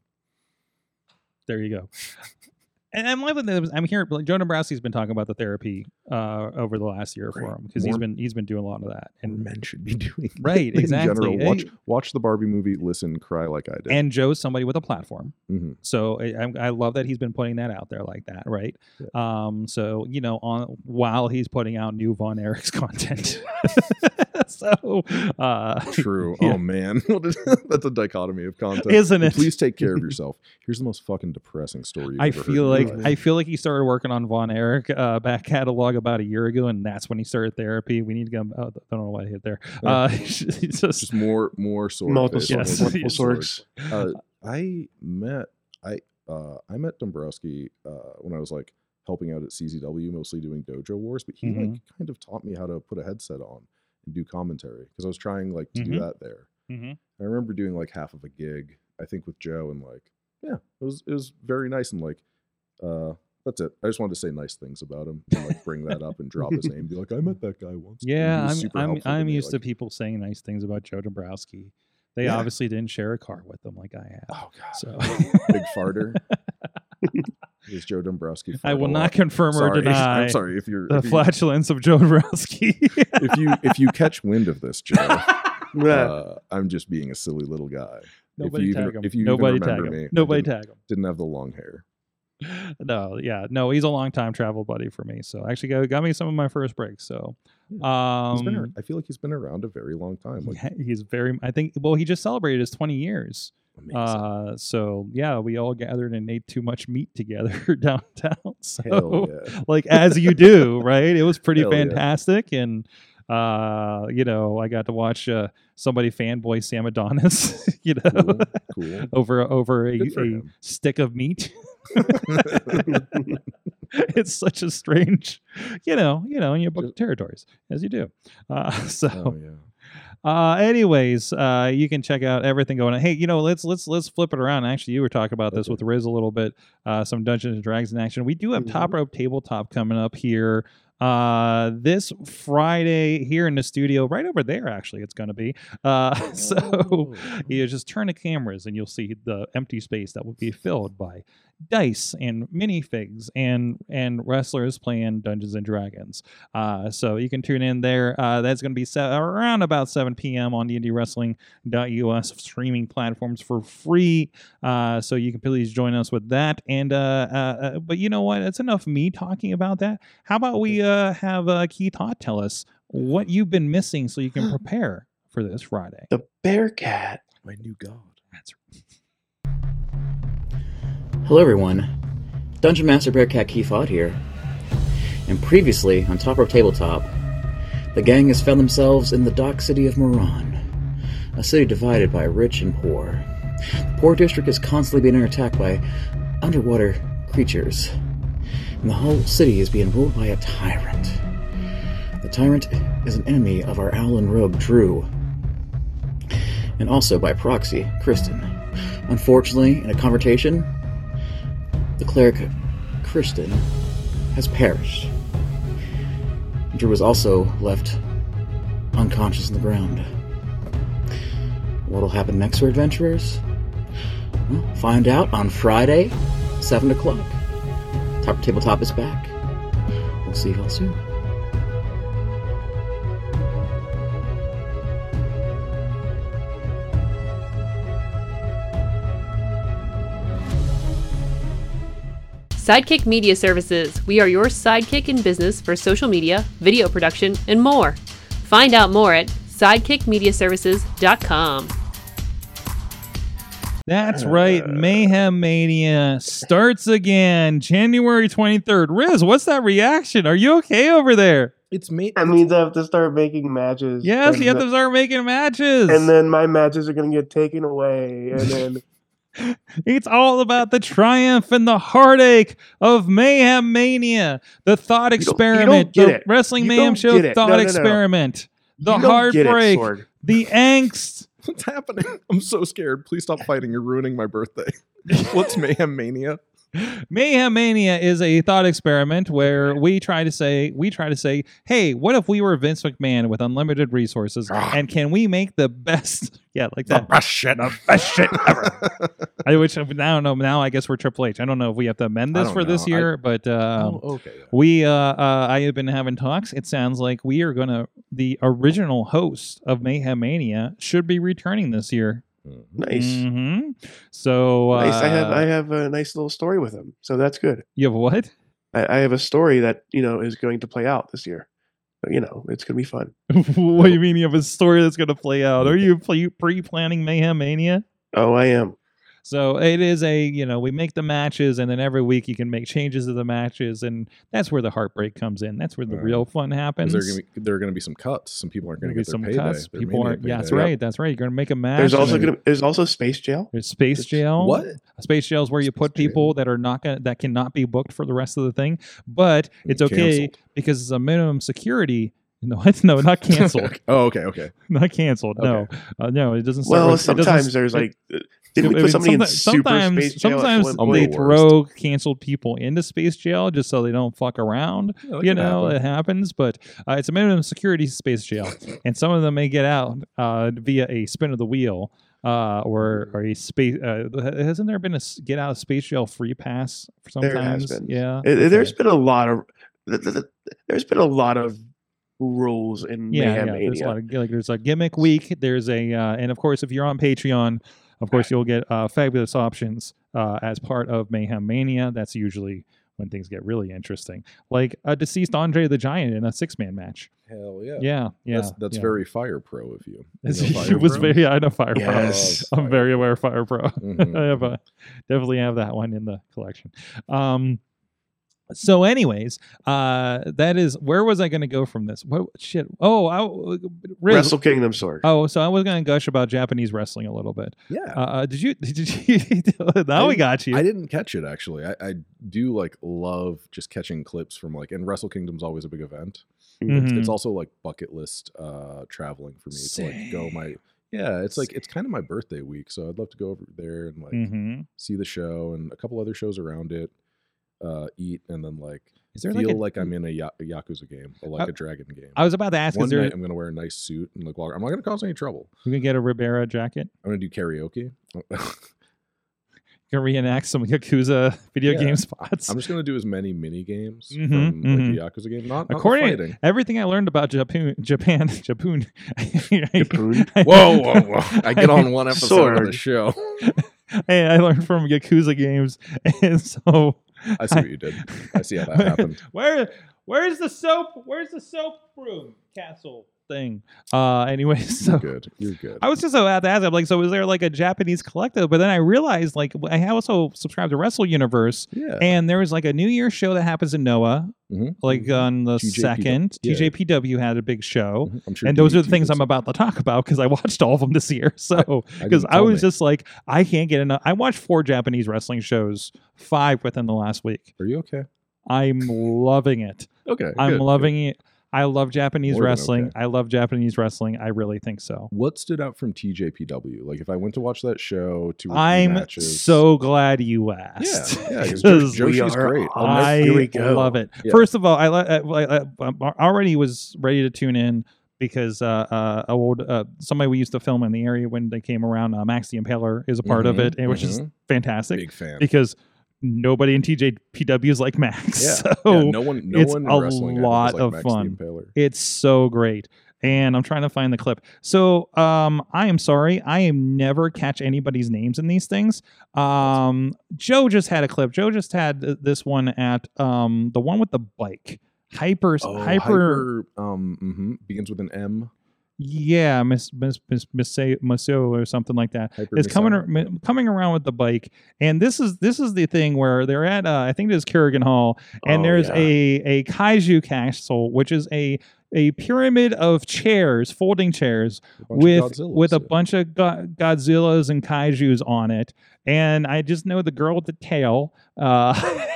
There you go. And I'm loving that. I'm here. Like Joe Dombrowski's been talking about the therapy uh, over the last year for him because he's been he's been doing a lot of that. and men should be doing Right, in exactly. general. Watch watch the Barbie movie. Listen, cry like I did. and Joe's somebody with a platform, Mhm. so I, I'm- love that he's been putting that out there like that, right? Um, so you know, on while he's putting out new Von Erich's content. so, uh, True. Yeah. Oh man, that's a dichotomy of content, Isn't it? Please take care of yourself. Here's the most fucking depressing story. You've I feel your like. I feel like he started working on Von Erich uh, back catalog about a year ago, and that's when he started therapy. We need to go. Oh, I don't know why I hit there. Uh, it's just, just more more sword Multiple face, Yes. swords. more Multiple swords. Uh, I met I uh, I met Dombrowski uh, when I was like helping out at CZW, mostly doing Dojo Wars. But he Mm-hmm. like kind of taught me how to put a headset on and do commentary because I was trying like to Mhm. do that there. Mhm. I remember doing like half of a gig, I think with Joe, and like yeah, it was it was very nice and like uh, that's it. I just wanted to say nice things about him and like bring that up and drop his name, be like I met that guy once. yeah, I'm I'm, I'm me, used to people saying nice things about Joe Dombrowski. They Yeah. obviously didn't share a car with them like I have. Oh god, So big farter. Is Joe Dombrowski? I will not confirm or Sorry. deny I'm sorry if you're the if you, flatulence of Joe Dombrowski. if you if you catch wind of this, Joe. Uh, I'm just being a silly little guy. Nobody you even- tag him. if you Nobody tag him. me, Nobody tag him. Didn't have the long hair. no, yeah, no, he's a long time travel buddy for me. So actually, got, got me some of my first breaks. So, um, been. I feel like he's been around a very long time. Like, he- he's very. I think. Well, he just celebrated his twenty years. Amazing. Uh, so yeah, we all gathered and ate too much meat together downtown. So yeah. like as you do, right? It was pretty Hell yeah. fantastic, and uh, you know, I got to watch uh, somebody fanboy Sam Adonis, you know, Cool. cool. over over a, a stick of meat. it's such a strange, you know, you know, in your book Just- territories as you do. Uh, so. Oh yeah. Uh, anyways, uh, you can check out everything going on. Hey, you know, let's let's let's flip it around. Actually, you were talking about this Okay. with Riz a little bit. Uh, some Dungeons and Dragons in action. We do have Mhm. Top Rope Tabletop coming up here. Uh, this Friday here in the studio, right over there. Actually, it's going to be. Uh, so Oh. you just turn the cameras and you'll see the empty space that will be filled by dice and minifigs and and wrestlers playing Dungeons and Dragons. Uh, so you can tune in there. Uh, that's going to be se- around about 7 p.m. on dndwrestling.us streaming platforms for free. Uh, so you can please join us with that. And uh, uh, uh, but you know what? It's enough me talking about that. How about we uh, have uh, Keith Hott tell us what you've been missing so you can prepare for this Friday. the Bearcat. My new god. That's Hello, everyone. Dungeon Master Bearcat Keith Ott here. And previously on Top Rope Tabletop, the gang has found themselves in the dock city of Moran, a city divided by rich and poor. The poor district is constantly being attacked by underwater creatures, and the whole city is being ruled by a tyrant. The tyrant is an enemy of our owl and rogue Drew, and also by proxy, Kristen. Unfortunately, in a confrontation, the cleric Kristen has perished. Drew was also left unconscious on the ground. What'll happen next for adventurers? Well, find out on Friday, 7 o'clock. Top Tabletop is back. We'll see you all soon. Sidekick Media Services. We are your sidekick in business for social media, video production, and more. Find out more at sidekickmediaservices.com. That's uh, right. Mayhem Mania starts again January 23rd. Riz, what's that reaction? Are you okay over there? It's me. That means I have to start making matches. Yes, you have the- to start making matches. And then my matches are going to get taken away. And then It's all about the triumph and the heartache of Mayhem Mania, the thought You don't- you experiment, don't get the it. Wrestling You Mayhem Show get thought no, no, no. experiment, the you it, heartbreak, the angst. What's happening? I'm so scared. Please stop fighting. You're ruining my birthday. What's Mayhem Mania? Mayhem Mania is a thought experiment where we try to say we try to say, hey, what if we were Vince McMahon with unlimited resources, Ah. and can we make the best? Yeah, like that. best shit. The best shit ever. I which I don't know. Now I guess we're Triple H. I don't know if we have to amend this for this know. I- year, but um, oh, okay. we uh, uh, I have been having talks. It sounds like we are gonna the original host of Mayhem Mania should be returning this year. Nice. Mhm. So uh. I have I have a nice little story with him. So that's good. you have what? I, I have a story that, you know, is going to play out this year. But, you know, it's going to be fun. what do you mean you have a story that's going to play out? Are you pre-planning Mayhem Mania? Oh, I am. So it is a you know we make the matches and then every week you can make changes to the matches and that's where the heartbreak comes in. That's where the Uh, real fun happens. There gonna be, there are going to be some cuts. Some people aren't going to be get some payday. cuts. People aren't. Yeah, that's payday. right. That's right. You're going to make a match. There's also going to there's also Space Jail. there's space jail. What? Space jail is where you Space put people that are not gonna that cannot be booked for the rest of the thing. But it's okay Canceled. because it's a minimum security. No, it's no, not canceled. oh, okay, okay. not canceled. No, uh, no, it doesn't. Start Well, with- it doesn't- sometimes there's it- like uh, didn't we I put mean, somebody in super sometimes, space jail? at sometimes one they the point? throw canceled people into space jail just so they don't fuck around. Yeah, you know, happen. it happens, but uh, it's a minimum security space jail, and some of them may get out uh, via a spin of the wheel. Uh, or or a space uh, hasn't there been a get out of space jail free pass for There has sometimes? been. Yeah, Uh, There's okay. been a lot of th- th- th- there's been a lot of rules in yeah, Mayhem yeah. There's a lot Mania. of like there's a gimmick week. There's a uh, and of course if you're on Patreon, of course you'll get uh, fabulous options uh, as part of Mayhem Mania. That's usually when things get really interesting, like a deceased Andre the Giant in a six man match. Hell yeah. Yeah, yeah, That's that's yeah. very fire pro of you. You know it was Pro? very. I know Fire Yes. Pro. I'm very aware of Fire Pro. Mhm. I have a definitely have that one in the collection. Um, so, anyways, uh, that is where was I going to go from this? What shit? Oh, I, Riz, Wrestle Kingdom Sword. Oh, so I was going to gush about Japanese wrestling a little bit. Yeah. Uh, uh, did you? Did you? now we got you. I didn't catch it actually. I, I do like love just catching clips from like and Wrestle Kingdom's always a big event. It's, Mhm. it's also like bucket list uh traveling for me to like go my yeah, it's like it's kind of my birthday week, so I'd love to go over there and like Mhm. see the show and a couple other shows around it, uh eat and then like Is there feel like like, a? I'm in a, ya- a Yakuza game or like I- a dragon game. I was about to ask. One Is there? night I'm gonna wear a nice suit and like walk. I'm not gonna cause any trouble. We can get a Ribera jacket. I'm gonna do karaoke. You can reenact some Yakuza video Yeah. game spots. I'm just gonna do as many mini games Mhm, from like mhm. the Yakuza game. Not, not the According fighting. everything I learned about Japan, Japan, Japan. Japan? Whoa, whoa, whoa! I get on one episode of the show. Hey, I learned from Yakuza games, and so I see what you did. I see how that happened. Where, where's the soap? Where's the soap room castle thing? Uh, anyway, so You're good. You're good. I was just about to ask. I'm like, so is there like a Japanese collective? But then I realized, like, I also subscribe to Wrestle Universe, yeah. and there was like a New Year show that happens in Noah, Mhm. like on the TJPW. second. Yeah. TJPW had a big show. Mhm. I'm sure And those are the things I'm about to talk about because I watched all of them this year. So because didn't I was me. just like, I can't get enough. I watched four Japanese wrestling shows, five within the last week. Are you okay? I'm loving it. Okay. I'm good, good. loving it. I love Japanese More wrestling. okay. I love Japanese wrestling. I really think so. What stood out from TJPW? Like, if I went to watch that show, two or three I'm matches. so glad you asked. yeah. Because 'Cause Joshi's are great. on I'll I never- Here we go. love it. Yeah. First of all, I, I, I, I already was ready to tune in because uh, uh, old uh, somebody we used to film in the area when they came around, uh, Max the Impaler is a part of Mhm, it, and which is mhm. fantastic big fan. because nobody in TJPW is like Max. Yeah, so yeah, no one, no it's one a wrestling I know is lot like of Max fun. It's so great. And I'm trying to find the clip. So um, I am sorry. I am never catch anybody's names in these things. Um, Joe just had a clip. Joe just had this one at um, the one with the bike. Hyper, Oh, hyper, hyper, um, mhm, begins with an M. yeah, Miss Miss Miss Miss Maso or something like that Hyper is coming ar- coming around with the bike, and this is this is the thing where they're at. Uh, I think it is Korakuen Hall, and Oh, there's yeah. a a kaiju castle, which is a a pyramid of chairs, folding chairs A bunch of with with a bunch of go- Godzillas and kaiju's on it. And I just know the girl with the tail. Uh,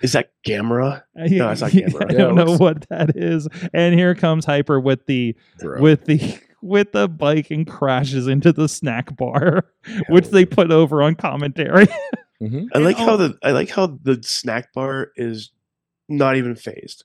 Is that Gamera? I, No, it's not Gamera. I don't know what that is. And here comes Hyper with the Bro. with the with the bike and crashes into the snack bar, which they put over on commentary. Mhm. I like oh- how the I like how the snack bar is not even phased.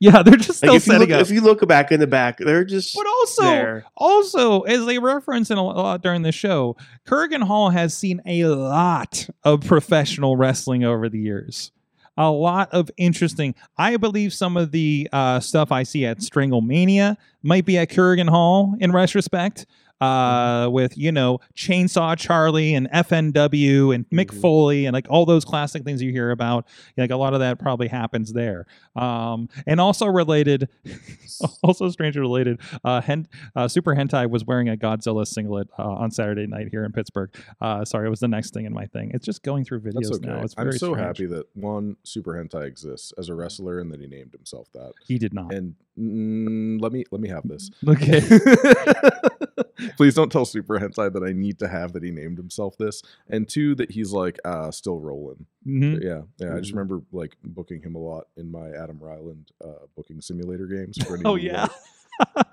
yeah, they're just still Like if you, setting look, up. if you look back in the back, they're just but also, there. also, as they reference in a lot during the show, Korakuen Hall has seen a lot of professional wrestling over the years. A lot of interesting. I believe some of the uh, stuff I see at Stranglemania might be at Korakuen Hall in retrospect. Uh, with you know Chainsaw Charlie and FMW and Mick Mhm. Foley and like all those classic things you hear about, like a lot of that probably happens there. Um, and also related, also stranger related, uh, hen- uh, Super Hentai was wearing a Godzilla singlet uh, on Saturday night here in Pittsburgh. Uh, sorry, it was the next thing in my thing. It's just going through videos okay. now. It's I'm so strange. happy that one Super Hentai exists as a wrestler, and that he named himself that. he did not. And mm, let me let me have this. Okay. Please don't tell Super Hentai that I need to have that he named himself this, and two that he's like uh, still rolling. Mhm. Yeah, yeah. I just remember like booking him a lot in my Adam Ryland uh, booking simulator games. For any Oh yeah,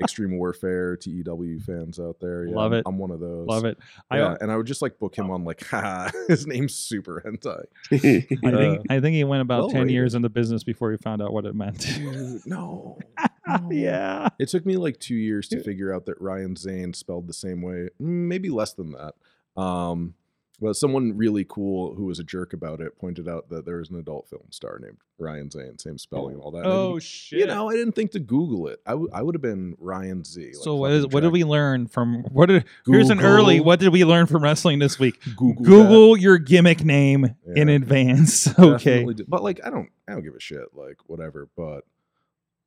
Extreme Warfare TEW fans out there. Yeah, Love it. I'm one of those. love it. Yeah, I, and I would just like book him on like, ha, his name's Super Hentai. I think uh, I think he went about well ten rated. years in the business before he found out what it meant. Dude, no. yeah. It took me like two years to figure out that Ryan Zane spelled the same way, maybe less than that. Um, Well, someone really cool who was a jerk about it pointed out that there was an adult film star named Ryan Zane, same spelling and all that. Oh shit! you know, I didn't think to Google it. I, w- I would have been Ryan Z. like so what is what did we learn from what did here's an early what did we learn from wrestling this week? Google, Google your gimmick name in advance. Okay. But like, I don't, I don't give a shit. Like, whatever. But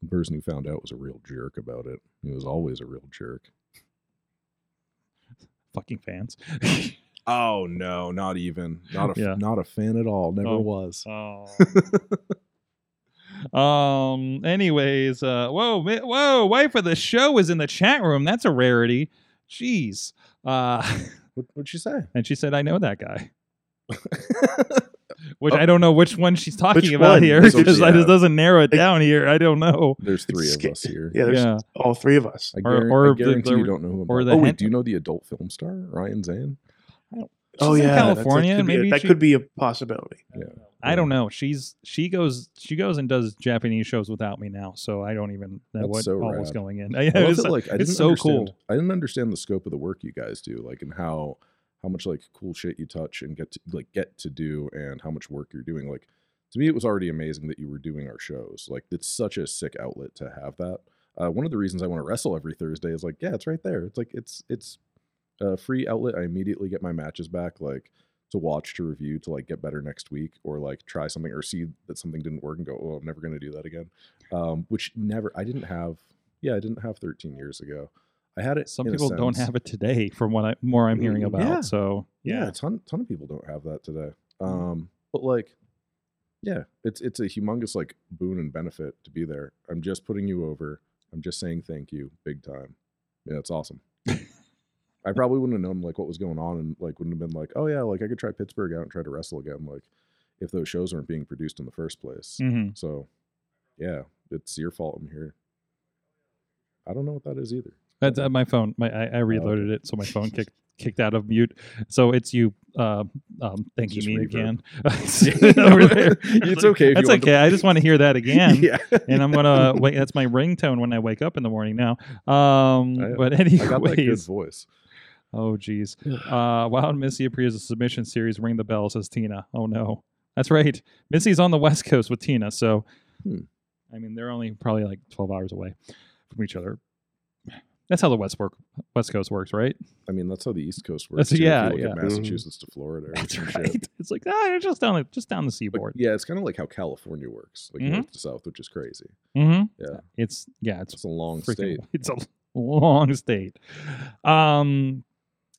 the person who found out was a real jerk about it. He was always a real jerk. Fucking fans. Oh no, not even. Not a Yeah. not a fan at all. Never Oh. was. Oh. um. Anyways, uh. Whoa, whoa. Wife of the show is in the chat room. That's a rarity. Jeez. Uh. What, what'd she say? And she said, "I know that guy." Which I don't know which one she's talking Which about one? here So, because I yeah. just doesn't narrow it Like- down here. I don't know. There's three It's of us here. Yeah, there's Yeah. all three of us. I, Or- guar- or I guarantee the- you don't know who I'm or talking- the Oh wait, hen- do you know the adult film star Ryan Zane? Oh She's in yeah, that's- California, That could, maybe a, that she- could be a possibility. Yeah. I don't know. She's she goes she goes and does Japanese shows without me now, so I don't even know That's what so all was going in. I Yeah, love it's, that, like I it's didn't so understand, cool. I didn't understand the scope of the work you guys do, like and how how much like cool shit you touch and get to like get to do and how much work you're doing. Like to me, it was already amazing that you were doing our shows. Like it's such a sick outlet to have that. Uh, one of the reasons I want to wrestle every Thursday is like, yeah, it's right there. It's like it's it's a free outlet. I immediately get my matches back, like to watch, to review, to like get better next week, or like try something or see that something didn't work and go, oh, I'm never going to do that again. Um, which never, I didn't have. Yeah, I didn't have 13 years ago. I had it. Some people don't have it today, from what I more I'm hearing Mm, about. yeah. So Yeah, yeah, a ton ton of people don't have that today. Um, but like, yeah, it's it's a humongous like boon and benefit to be there. I'm just putting you over. I'm just saying thank you, big time. Yeah, it's awesome. I probably wouldn't have known like what was going on and like wouldn't have been like, oh yeah, like I could try Pittsburgh out and try to wrestle again. Like if those shows weren't being produced in the first place. hmm So yeah, it's your fault I'm here. I don't know what that is either. that's uh, my phone. My I, I Oh, reloaded it, so my phone kicked kicked out of mute. So it's you. Uh, um, thanking Just me again over there. It's okay you That's want to- okay. I just want to hear that again. yeah. and I'm gonna wait. That's my ringtone when I wake up in the morning now. Um, I- but I got that good voice. Oh geez, uh, Wild Missy appears a submission series. Ring the bell, says Tina. Oh no, that's right. Missy's on the West Coast with Tina, so Hmm. I mean they're only probably like 12 hours away from each other. That's how the West work West Coast works, right? I mean, that's how the East Coast That's- works. too, yeah, yeah. Massachusetts to Florida. That's right. shit. It's like ah, you're just down the just down the seaboard. yeah, it's kind of like how California works, like Mhm. north to south, which is crazy. Mm-hmm. Yeah, It's yeah, it's it's a long freaking state. it's a long state um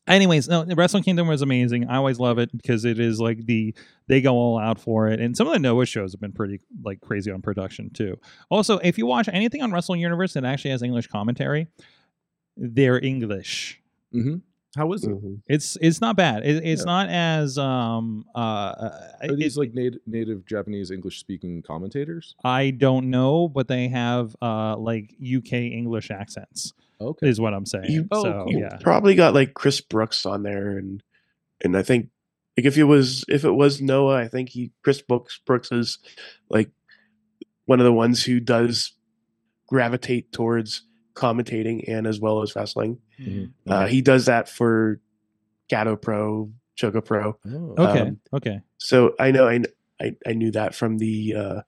anyways no the wrestling kingdom was amazing i always love it because it is like the they go all out for it and some of the noah shows have been pretty like crazy on production too also if you watch anything on wrestling universe that actually has english commentary they're english hmm How is it? Mhm. it's it's not bad it, it's Yeah. not as um uh Are it- these like native, native Japanese English speaking commentators? i don't know but they have uh like uk english accents Okay. is what i'm saying You- Oh, so cool. yeah Probably got like Chris Brooks on there, and and I think like if it was if it was Noah, I think he Chris Brooks Brooks is like one of the ones who does gravitate towards commentating and as well as wrestling. Mhm. Uh, he does that for Gato Pro, Choco Pro. Oh. okay um, okay So I know I, I I knew that from the uh,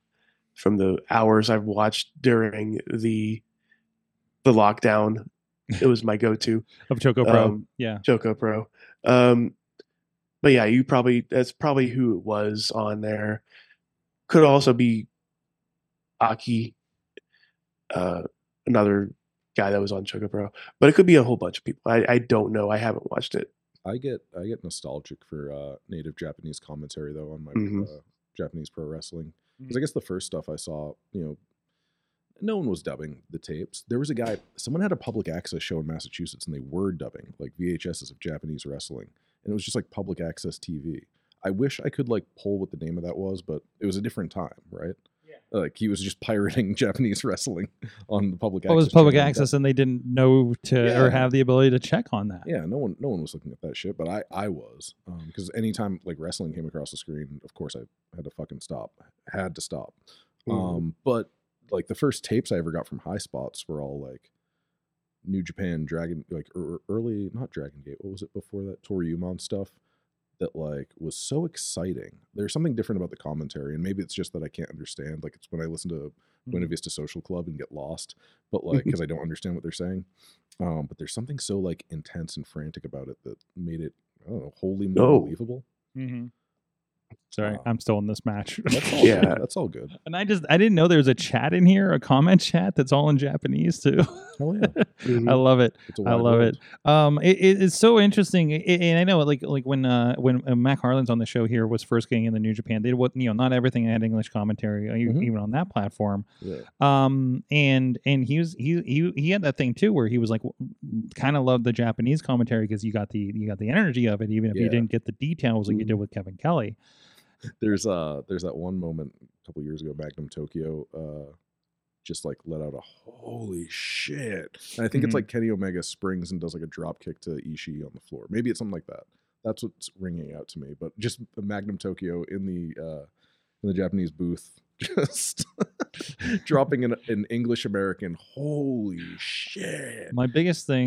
from the hours I've watched during the the lockdown. It was my go-to of choco pro Um, yeah Choco Pro. Um, but yeah, you probably that's probably who it was on there. Could also be Aki, uh, another guy that was on Choco Pro, but it could be a whole bunch of people. I, I don't know. I haven't watched it. I get I get nostalgic for uh, native Japanese commentary though on my Mhm. uh, Japanese pro wrestling Mm. because I guess the first stuff I saw, you know, no one was dubbing the tapes. There was a guy, someone had a public access show in Massachusetts, and they were dubbing like VHSs of Japanese wrestling, and it was just like public access TV. I wish I could like pull what the name of that was, but it was a different time, right? Yeah. Like he was just pirating Japanese wrestling on the public. What was public channel. access and they didn't know to Yeah. or have the ability to check on that Yeah, no one, no one was looking at that shit, but I, I was, because anytime like wrestling came across the screen, of course I had to fucking stop, had to stop. Mhm. Um, but like the first tapes I ever got from High Spots were all like New Japan Dragon, like er, early, not Dragon Gate. What was it before that? Toryumon stuff. that like was so exciting. There's something different about the commentary, and maybe it's just that I can't understand. Like it's when I listen to Buena Vista Social Club and get lost, but like because I don't understand what they're saying. Um, but there's something so like intense and frantic about it that made it I don't know wholly more No. believable. Mhm. Sorry, Uh, I'm still in this match. That's all. Yeah. good. that's all good. and I just I didn't know there was a chat in here, a comment chat that's all in Japanese too. Hell yeah, Mhm. I love it. It's a I wide love world. it. Um, it, it- it's so interesting, I- I- and I know, like, like when uh, when uh, Mac Harlan's on the show here was first getting in the New Japan, they what you know, not everything had English commentary, uh, Mhm. even on that platform. Yeah. Um, and and he was he he he had that thing too, where he was like, kind of loved the Japanese commentary because you got the you got the energy of it, even if you didn't get the details like you did Mhm. with Kevin Kelly. There's uh there's that one moment a couple years ago, Magnum Tokyo, uh, just like let out a holy shit. And I think Mhm. it's like Kenny Omega springs and does like a drop kick to Ishii on the floor. Maybe it's something like that. That's what's ringing out to me. But just the Magnum Tokyo in the uh in the Japanese booth, just dropping an, an English American. Holy shit! My biggest thing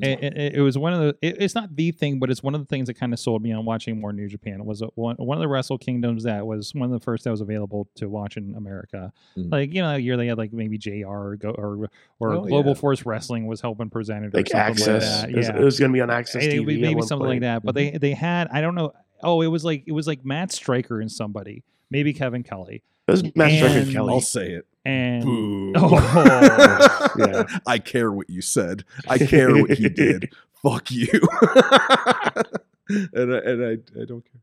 Mm. it, it, it was one of the it, it's not the thing but it's one of the things that kind of sold me on watching more new japan it was a, one, one of the wrestle kingdoms that was one of the first that was available to watch in america Mhm. like you know a year they had like maybe jr or go or, or Oh, global yeah. force wrestling was helping present it or like something access. like It that was, yeah it was going to be on access It- TV. maybe something like that but they they had i don't know oh it was like it was like matt striker and somebody maybe kevin kelly It was Matt Striker And- and Kelly. I'll say it. and Boo. Oh. Yeah. I care what you said. I care what he did. Fuck you. and I, and I, I don't care.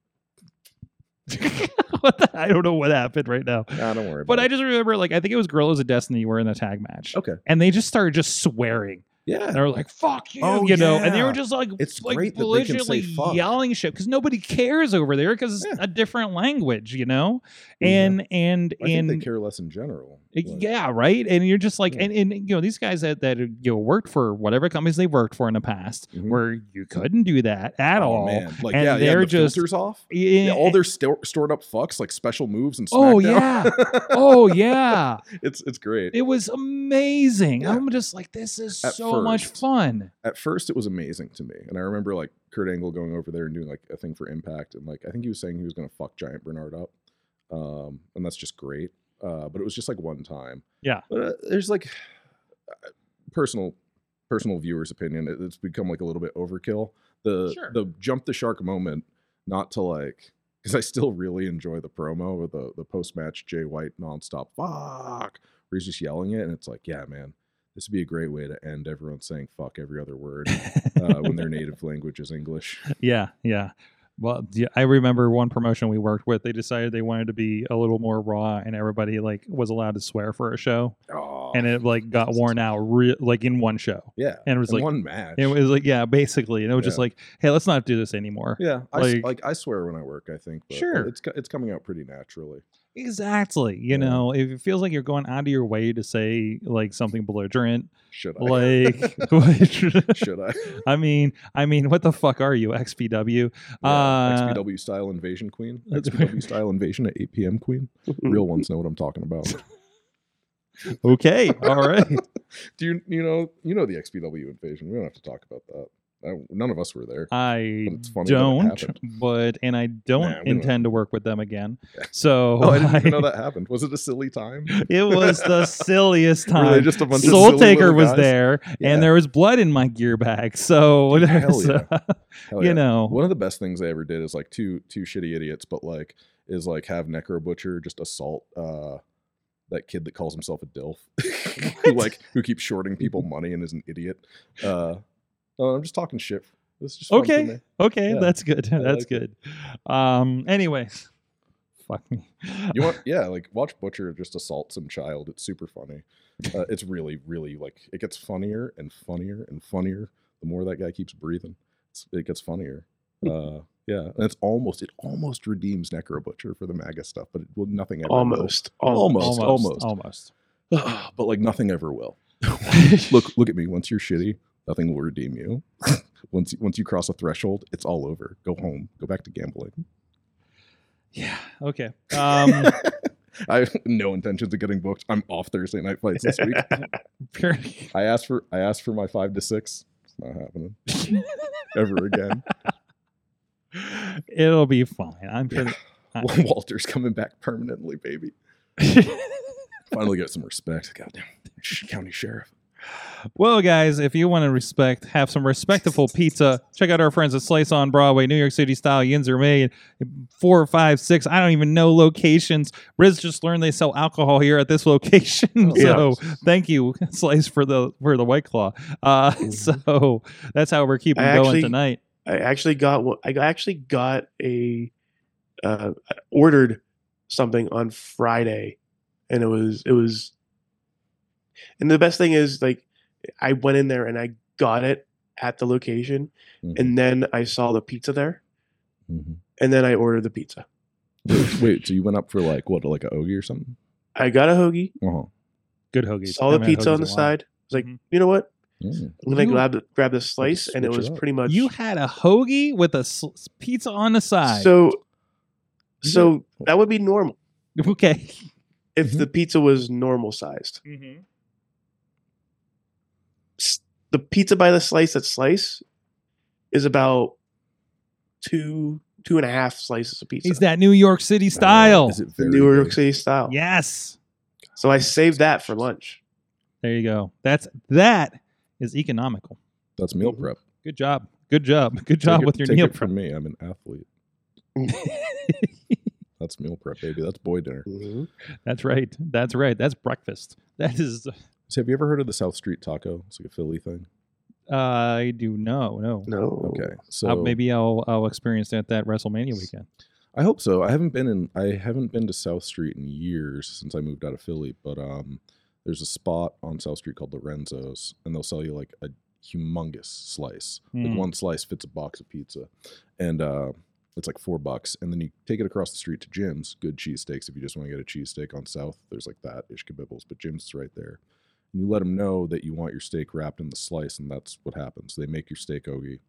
what the, i don't know what happened right now Nah, don't worry. but about i just remember like i think it was Guerrillas of Destiny were in the tag match okay. and they just started just swearing. Yeah. They were like, "Fuck you," Oh, you know, and they were just like, It's like great that they can belligerently say fuck. yelling shit because nobody cares over there because it's Yeah. a different language, you know, Yeah. and and I and they care less in general. Yeah, right. And you're just like, Yeah. and, and you know, these guys that that you know worked for whatever companies they worked for in the past, Mhm. where you couldn't do that at oh, all. man. Like, And yeah, yeah, they're the just- filters off. Yeah, Yeah, all their sto- stored up fucks, like special moves and stuff. Oh, yeah, oh yeah, it's it's great. it was amazing. Yeah. I'm just like, this is At so much fun. At first, it was amazing to me, and I remember like Kurt Angle going over there and doing like a thing for Impact, and like I think he was saying he was going to fuck Giant Bernard up, um, and that's just great. Uh, but it was just like one time. Yeah. But uh, there's like personal personal viewer's opinion. It, it's become like a little bit overkill. The Sure. the jump the shark moment, not to like because I still really enjoy the promo with the the post match Jay White nonstop fuck where he's just yelling it, and it's like, yeah, man, this would be a great way to end everyone saying fuck every other word uh, when their native language is English. Yeah, yeah. Well, yeah, I remember one promotion we worked with. They decided they wanted to be a little more raw, and everybody like was allowed to swear for a show, Oh, and it like got worn out, re- like in one show. yeah, and it was in like- one match. It was like, yeah, basically, and it was just like, hey, let's not do this anymore. yeah, I, like- like I swear when I work. I think, but Sure. it's it's coming out pretty naturally. Exactly. You Yeah. know, if it feels like you're going out of your way to say like something belligerent, Should I? like, Should I? I mean, I mean, what the fuck are you, XPW? Yeah, Uh, XPW style invasion queen. That's XPW style invasion at 8 p.m. queen. Real ones know what I'm talking about. Okay, all right. Do you you know you know the XPW invasion? We don't have to talk about that. I, none of us were there. I But it's funny don't, but and I don't Nah, intend to work with them again. So Oh, I didn't even know that happened. Was it a silly time? it was the silliest time. just a bunch of Soul Taker was guys? there, Yeah. and there was blood in my gear bag. So Dude, hell yeah. uh, Hell you know, One of the best things I ever did is like two two shitty idiots, but like is like have Necro Butcher just assault uh that kid that calls himself a DILF. who like who keeps shorting people money and is an idiot. Uh no, I'm just talking shit. This is just okay, okay, Yeah, that's good. I That's like good. Um, anyways, fuck me. You want yeah, like watch Butcher just assault some child. It's super funny. Uh, it's really, really like it gets funnier and funnier and funnier the more that guy keeps breathing. It's, it gets funnier. Uh, yeah, and it's almost it almost redeems Necro Butcher for the MAGA stuff, but it will nothing ever will. almost, Almost. almost, almost. but like nothing ever will. look, look at me. Once you're shitty, nothing will redeem you. once once you cross a threshold, it's all over. Go home. Go back to gambling. Yeah. Okay. Um, I have no intentions of getting booked. I'm off Thursday night fights this week. I asked for I asked for my five to six. It's not happening ever again. it'll be fine. I'm pretty. I- Walter's coming back permanently, baby. Finally get some respect. Goddamn county sheriff. Well, guys, if you want to respect, have some respectful pizza, check out our friends at Slice on Broadway, New York City style. Yins are made four, five, six. I don't even know locations. Riz just learned they sell alcohol here at this location, so thank you, Slice, for the for the White Claw. Uh, So that's how we're keeping I going actually- tonight. I actually got I actually got a uh, ordered something on Friday, and it was it was, and the best thing is like I went in there and I got it at the location, Mhm. and then I saw the pizza there, Mhm. and then I ordered the pizza. Wait, wait, so you went up for like what, like a ogie or something? I got a hoagie, Uh-huh. Good hoagies. saw the Haven't pizza on the in a while. side. I was like, Mhm. you know what? Mm. I'm gonna You- grab the, grab the slice, and it was it up. pretty much You had a hoagie with a sl- pizza on the side. so. You So that would be normal okay. if Mm-hmm. the pizza was normal sized. s- the pizza by the slice at Slice is about two two and a half slices of pizza. Is that New York City style? Is it the very New York big? City style? yes. So I saved that for lunch. There you go. That's that is economical. That's meal prep. Good job. Good job. Good job Take it- with your take meal it prep. from me. I'm an athlete. That's meal prep, baby. That's boy dinner. Mm-hmm. That's right. That's right. That's breakfast. That is. So have you ever heard of the South Street Taco? It's like a Philly thing. Uh, I do know. No. No. Okay, so Uh, maybe I'll I'll experience that that WrestleMania weekend. I hope so. I haven't been in. I haven't been to South Street in years since I moved out of Philly. But um, there's a spot on South Street called Lorenzo's, and they'll sell you like a humongous slice. Mm. Like one slice fits a box of pizza, and uh, it's like four bucks. And then you take it across the street to Jim's. Good cheesesteaks. If you just want to get a cheesesteak on South, there's like that Ishkabibble's, but Jim's is right there. And you let them know that you want your steak wrapped in the slice, and that's what happens. They make your steak ogie.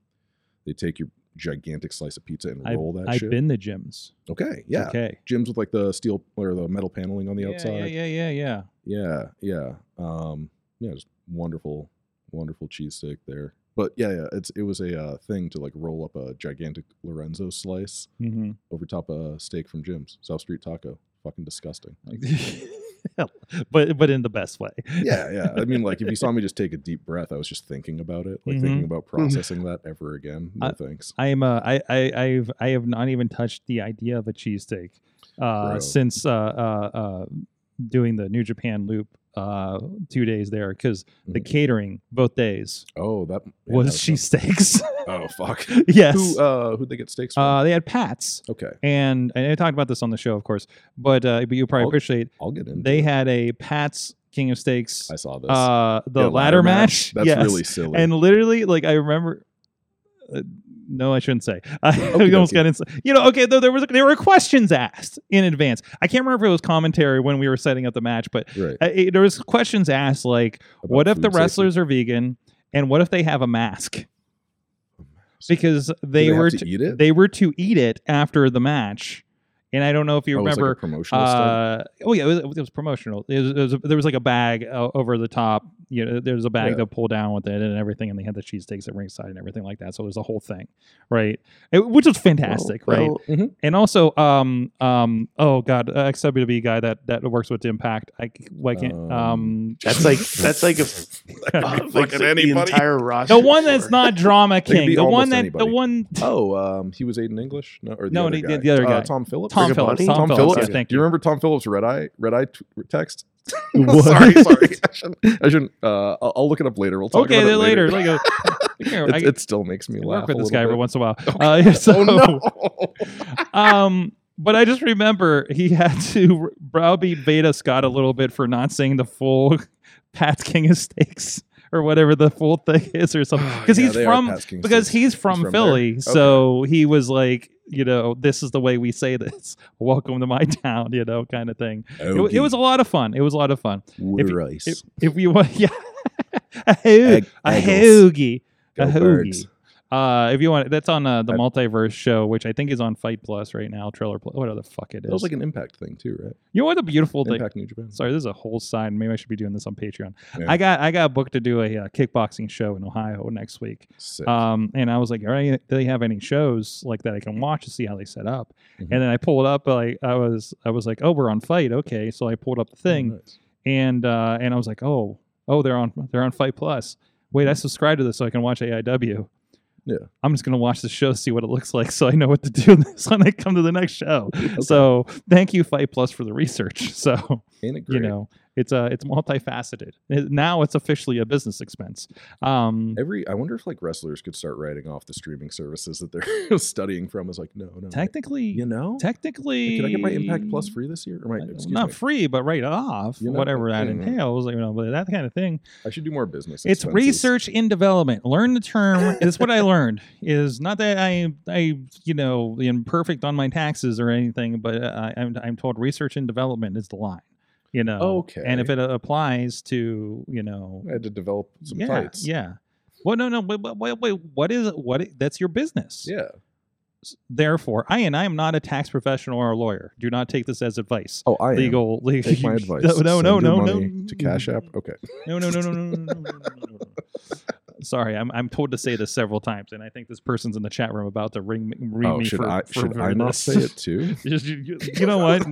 They take your gigantic slice of pizza and I've, roll that I've shit. been to Jim's. Okay, yeah. Okay. Jim's with like the steel or the metal paneling on the Yeah, outside. Yeah, yeah, yeah, yeah. yeah, yeah. Um, yeah, just wonderful, wonderful cheesesteak there. But yeah, yeah, it's it was a uh, thing to like roll up a gigantic Lorenzo slice hmm over top of a steak from Jim's South Street Taco. Fucking disgusting. but but in the best way. Yeah, yeah. I mean, like if you saw me just take a deep breath, I was just thinking about it, like Mhm. thinking about processing that ever again. No I- thanks. I am uh, I I I've I have not even touched the idea of a cheesesteak uh, Bro. since uh, uh, uh, doing the New Japan loop uh, two days there because the Mhm. catering both days Oh, that man, was she cheesesteaks. Oh fuck. yes, Who uh who'd they get steaks from? uh, they had Pats. okay, And, and I talked about this on the show, of course, but uh, but you probably I'll- appreciate I'll get in. they had a Pat's King of Steaks, I saw this. uh, the Yeah, ladder, match. That's yes. really silly. and literally, like I remember. Uh, no, I shouldn't say. I Okey almost got into. You know, okay, though there was there were questions asked in advance. I can't remember if it was commentary when we were setting up the match, but right. uh, it, there was questions asked like, About "What if the food safety. wrestlers are vegan, and what if they have a mask?" Because Do they, were to eat it. they were to eat it after the match, and I don't know if you Oh, was like a remember. promotional stuff. Uh, oh yeah, it was, it was promotional. It was, it was there was like a bag uh, over the top. You know, there was a bag Yeah. to pull down with it and everything, and they had the cheesesteaks at ringside and everything like that. So there's a whole thing, right? It- which was fantastic, right? Well, Mhm. And also, um, um, oh god, uh, ex WWE guy that that works with Impact. I why can't um, Um, that's like that's like a That uh, like fucking the entire roster. the one that's for- not Drama King, the one that anybody. the one Oh, um, he was Aiden English. No, or the No, other the- guy. the other Uh, guy. Tom Phillips. Tom Riccaboni? Phillips. Tom, Tom Phillips. Phillips. yes, thank Do you you. remember Tom Phillips' red eye red eye t- text? Sorry, sorry. I shouldn't. I shouldn't uh, I'll, I'll look it up later. We'll talk Okay, about it later. later. It, it still makes me laugh. work with this guy every once in a while. Uh, so, oh no! um, but I just remember he had to browbeat Veda Scott a little bit for not saying the full Pat King of Steaks or whatever the full thing is or something. Oh, because Yeah, he's from because he's from, from Philly, there? so he was like, you know, this is the way we say this. Welcome to my town, you know, kind of thing. It, it was a lot of fun. It was a lot of fun. If- rice. If, if you want, yeah, a, ho- Egg- a hoagie, Go a hoagie. Uh, if you want, that's on uh, the I- multiverse show, which I think is on FITE Plus right now. Triller, Plus, whatever the fuck it is. That was like an Impact thing too, right? you know what the beautiful thing? Impact New Japan. Sorry, this is a whole side. Maybe I should be doing this on Patreon. Yeah. I got I got booked to do a uh, kickboxing show in Ohio next week. Sick. Um, and I was like, all right, do they have any shows like that I can watch to see how they set up? Mhm. And then I pulled up, like I was I was like, oh, we're on FITE, okay. So I pulled up the Oh, thing, nice. and uh, and I was like, oh, oh, they're on they're on FITE Plus. Wait, I subscribed to this so I can watch AIW. Yeah. I'm just gonna watch the show, see what it looks like, so I know what to do when I come to the next show. So thank you, FITE Plus, for the research. So Ain't it great? you know, it's a it's multifaceted. It- now it's officially a business expense. Um, Every I wonder if like wrestlers could start writing off the streaming services that they're studying from as like no no technically, you know technically, Can I get my Impact Plus free this year? Or my, Uh, excuse not me. free, but right off, You know, whatever that mm. entails, you know, but that kind of thing. I should do more business. It's expenses. research in development. Learn the term. it's what I learned. Is not that I, I, you know, imperfect on my taxes or anything, but I, I'm, I'm told research and development is the line you know okay and if it applies to you know i had to develop some yeah, tights yeah well no no wait, wait, wait what is what is, that's your business yeah therefore i and i am not a tax professional or a lawyer do not take this as advice oh i legal am. legal take my advice no no Send no no, no to cash app okay no no no no no no, no, no, no. Sorry, I'm I'm told to say this several times, and I think this person's in the chat room about to ring me, ring Oh, me should for, I for, should for I not say it too? You, you- you know what?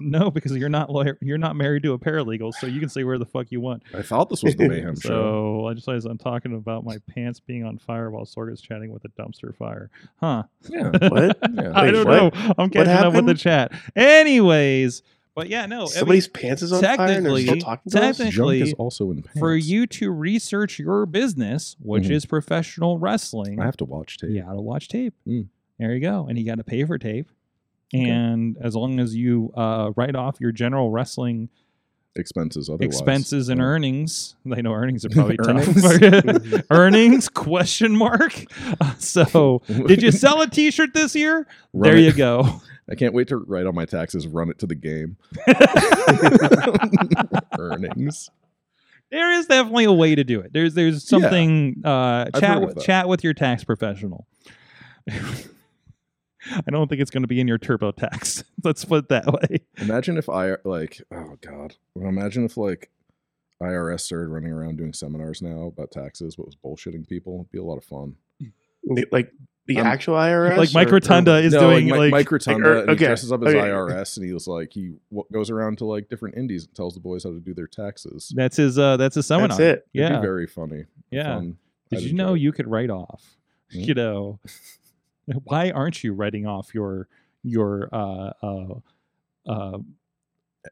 no, because you're not lawyer. You're not married to a paralegal, so you can say where the fuck you want. I thought this was the mayhem show. So I just realized I'm talking about my pants being on fire while Sorga's chatting with a dumpster fire. Huh? Yeah. What? yeah. I don't what? know. I'm catching up with the chat. Anyways, but yeah, no. I mean, Somebody's pants is on fire and they're still technically- talking to us? Junk is also in pants. for you to research your business, which Mhm. is professional wrestling, I have to watch tape. you got to watch tape. Mm. There you go, and you got to pay for tape. And as long as you uh, write off your general wrestling Expenses otherwise. expenses and Yeah. earnings, I know earnings are probably Earnings? tough. earnings question mark. Uh, so, did you sell a T-shirt this year? Run there you go. I can't wait to write on my taxes, run it to the game. Earnings. There is definitely a way to do it. There's there's something uh, chat with chat with your tax professional. I don't think it's going to be in your TurboTax. Let's put it that way. Imagine if I like, oh god. Well, imagine if like IRS started running around doing seminars now about taxes, what was bullshitting people. It'd be a lot of fun. Like the I'm- actual IRS? Like Mike or- Rotunda is no, doing like, like, Mike Rotunda, or- and he dresses up as okay. IRS, and he was like, he w- goes around to like different indies and tells the boys how to do their taxes. that's his uh that's his seminar. That's it. It'd Yeah. be very funny. Yeah. Fun. Did you know you could write off? Mhm. You know, why aren't you writing off your your uh uh uh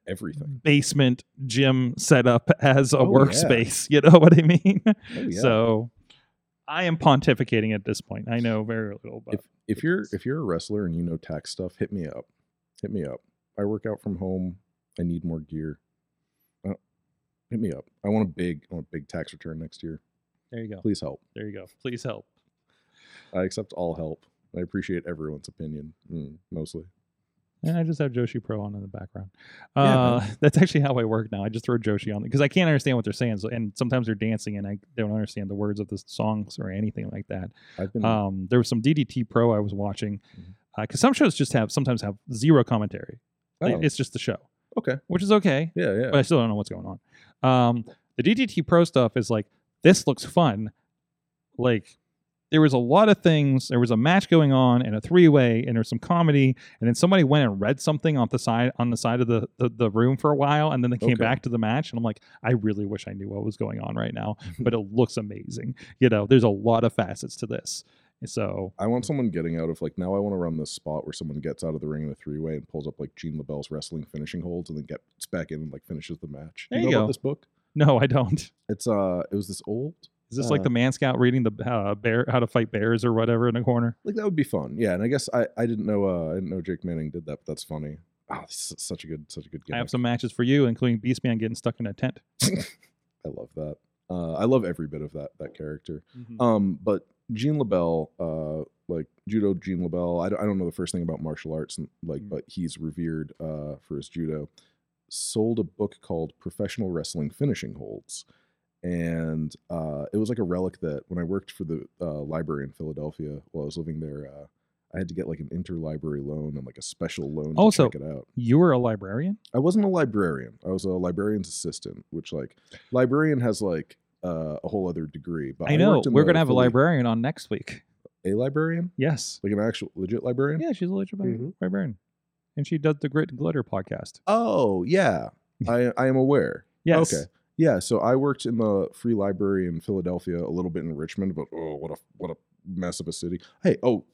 everything? basement gym setup as a Oh, yeah. workspace? You know what I mean? Oh, yeah. So I am pontificating at this point. I know very little about if if you're if you're a wrestler and you know tax stuff, hit me up. Hit me up. I work out from home. I need more gear. Uh, hit me up. I want a big I want a big tax return next year. There you go. Please help. There you go. Please help. I accept all help. I appreciate everyone's opinion, mm, mostly. And I just have Joshi Pro on in the background. Yeah, Uh, that's actually how I work now. I just throw Joshi on because I can't understand what they're saying. So, and sometimes they're dancing and I don't understand the words of the songs or anything like that. I've been Um, there was some DDT Pro I was watching because some shows just have sometimes have zero commentary. Oh. It's just the show, okay. which is okay, Yeah, yeah. but I still don't know what's going on. Um, the DDT Pro stuff is like this looks fun. Like there was a lot of things. There was a match going on and a three way, and there's some comedy, and then somebody went and read something off the side on the side of the, the the room for a while, and then they came Okay. back to the match, and I'm like, I really wish I knew what was going on right now, but it looks amazing. You know, there's a lot of facets to this. So I want someone getting out of like now. I want to run this spot where someone gets out of the ring in a three way and pulls up like Gene LeBell's wrestling finishing holds and then gets back in and like finishes the match. There you you know go. this book? no, I don't. It's uh, it was this old. Is this like Uh, the Man Scout reading the uh, bear how to fight bears or whatever in a corner? Like that would be fun. Yeah, and I guess I I didn't know uh I didn't know Jake Manning did that, but that's funny. Oh, this is such a good such a good game. I have some matches for you, including Beastman getting stuck in a tent. I love that. Uh, I love every bit of that that character. Mm-hmm. Um, but Gene LeBell, uh, like judo Gene LeBell, I don't, I don't know the first thing about martial arts, and like, Mm. but he's revered uh, for his judo. Sold a book called Professional Wrestling Finishing Holds, and uh, it was like a relic that when I worked for the uh, library in Philadelphia while I was living there, uh, I had to get like an interlibrary loan and like a special loan Also- to check it out. You were a librarian? I wasn't a librarian. I was a librarian's assistant, which like librarian has like uh, a whole other degree. But I know. in We're going to have a librarian on next week. A librarian, Yes. like an actual legit librarian. Yeah, she's a legit Mhm. librarian. And she does the Grit and Glitter podcast. Oh yeah, I I am aware. Yes. Okay. Yeah, so I worked in the free library in Philadelphia, a little bit in Richmond, but oh, what a what a mess of a city. Hey, oh,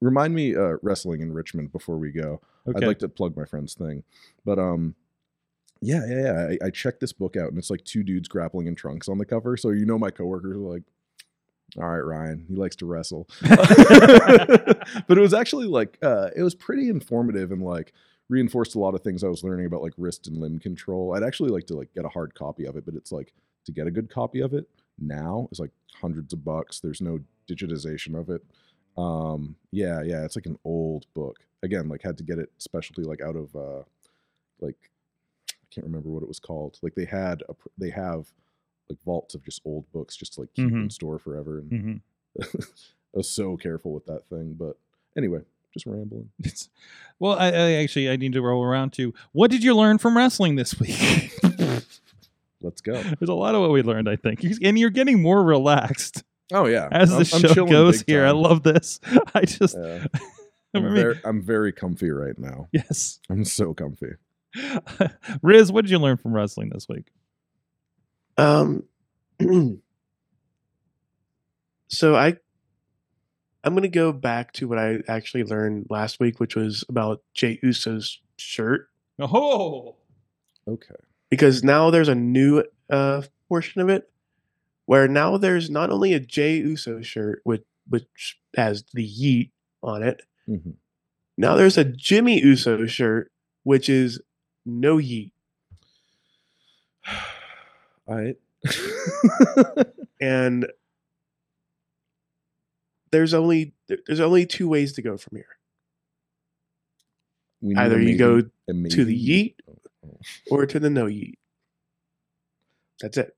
remind me uh, wrestling in Richmond before we go. Okay. I'd like to plug my friend's thing, but um, yeah, yeah, yeah. I, I checked this book out, and it's like two dudes grappling in trunks on the cover. So you know, my coworkers are like, "All right, Ryan, he likes to wrestle," but it was actually like uh, it was pretty informative and like reinforced a lot of things I was learning about like wrist and limb control. I'd actually like to like get a hard copy of it, but it's like to get a good copy of it now is like hundreds of bucks. There's no digitization of it. Um, yeah, yeah, it's like an old book. Again, like had to get it specialty like out of uh like I can't remember what it was called. Like they had a they have like vaults of just old books just to like keep in Mhm. store forever and Mhm. I was so careful with that thing, but anyway, just rambling. It's, well, I, I actually I need to roll around to what did you learn from wrestling this week? Let's go. There's a lot of what we learned, I think, and you're getting more relaxed Oh yeah, as the I'm- I'm show goes big here. I love this. I just, Yeah. I I'm, mean, very, I'm very comfy right now. yes. I'm so comfy. Riz, what did you learn from wrestling this week? Um, so I, I'm gonna go back to what I actually learned last week, which was about Jay Uso's shirt, Oh, Okay. because now there's a new uh portion of it where now there's not only a Jay Uso shirt with which has the yeet on it. hmm Now there's a Jimmy Uso shirt which is no yeet. All right. and there's only there's only two ways to go from here. We need Either a you go maybe- a to the maybe- Oh, or to the no yeet. That's it.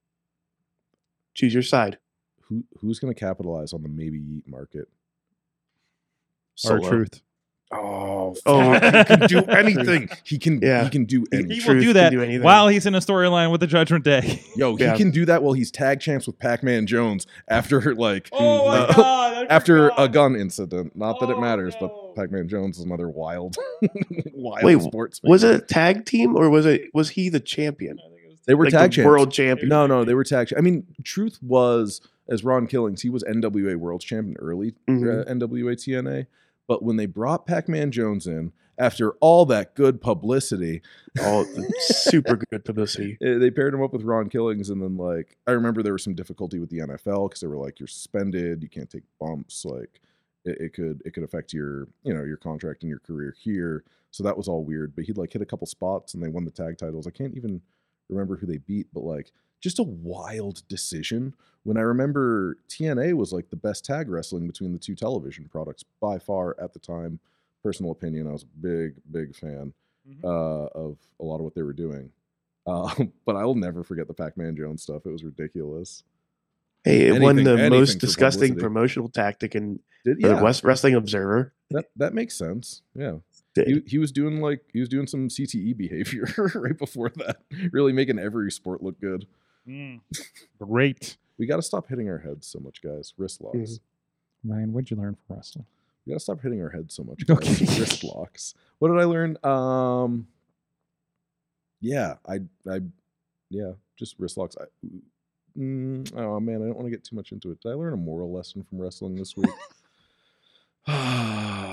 Choose your side. Who who's going to capitalize on the maybe yeet market? R-Truth. Oh, Oh, fuck, he can do anything. He can. Yeah. He can do anything. He Truth will do can that do anything. while he's in a storyline with the Judgment Day. Yo, he Yeah. can do that while he's tag champs with Pac-Man Jones after like Oh my uh, God, I after a forgot. gun incident. Not that it Oh, matters, no. but Pac-Man Jones is another wild, wild Wait, sports. was it a tag team or was it was he the champion They were like tag the champs. world champion No, no, they were tag. I mean, Truth was as Ron Killings. He was NWA World Champion early Mhm. uh, NWA TNA, but when they brought Pac-Man Jones in after all that good publicity, all super good publicity eh, they paired him up with Ron Killings, and then like I remember there was some difficulty with the NFL because they were like, "You're suspended. You can't take bumps. Like it, it could it could affect your you know your contract and your career here." So that was all weird. But he'd like hit a couple spots, and they won the tag titles. I can't even remember who they beat, but like just a wild decision. When I remember TNA was like the best tag wrestling between the two television products by far at the time. Personal opinion, I was a big, big fan Mhm. uh, of a lot of what they were doing. Uh, but I will never forget the Pac-Man Jones stuff. It was ridiculous. hey it won the most disgusting publicity. promotional tactic in Did yeah, the West Wrestling Observer that that makes sense. Yeah, Did. He, he was doing like he was doing some CTE behavior right before that, really making every sport look good. Mm. Great. We got to stop hitting our heads so much, guys. Wrist locks. Mhm. Ryan, what'd you learn from wrestling? We gotta stop hitting our heads so much. Guys. Okay. Wrist locks. What did I learn? Um, yeah, I, I, yeah, just wrist locks. I, mm, oh man, I don't want to get too much into it. Did I learn a moral lesson from wrestling this week?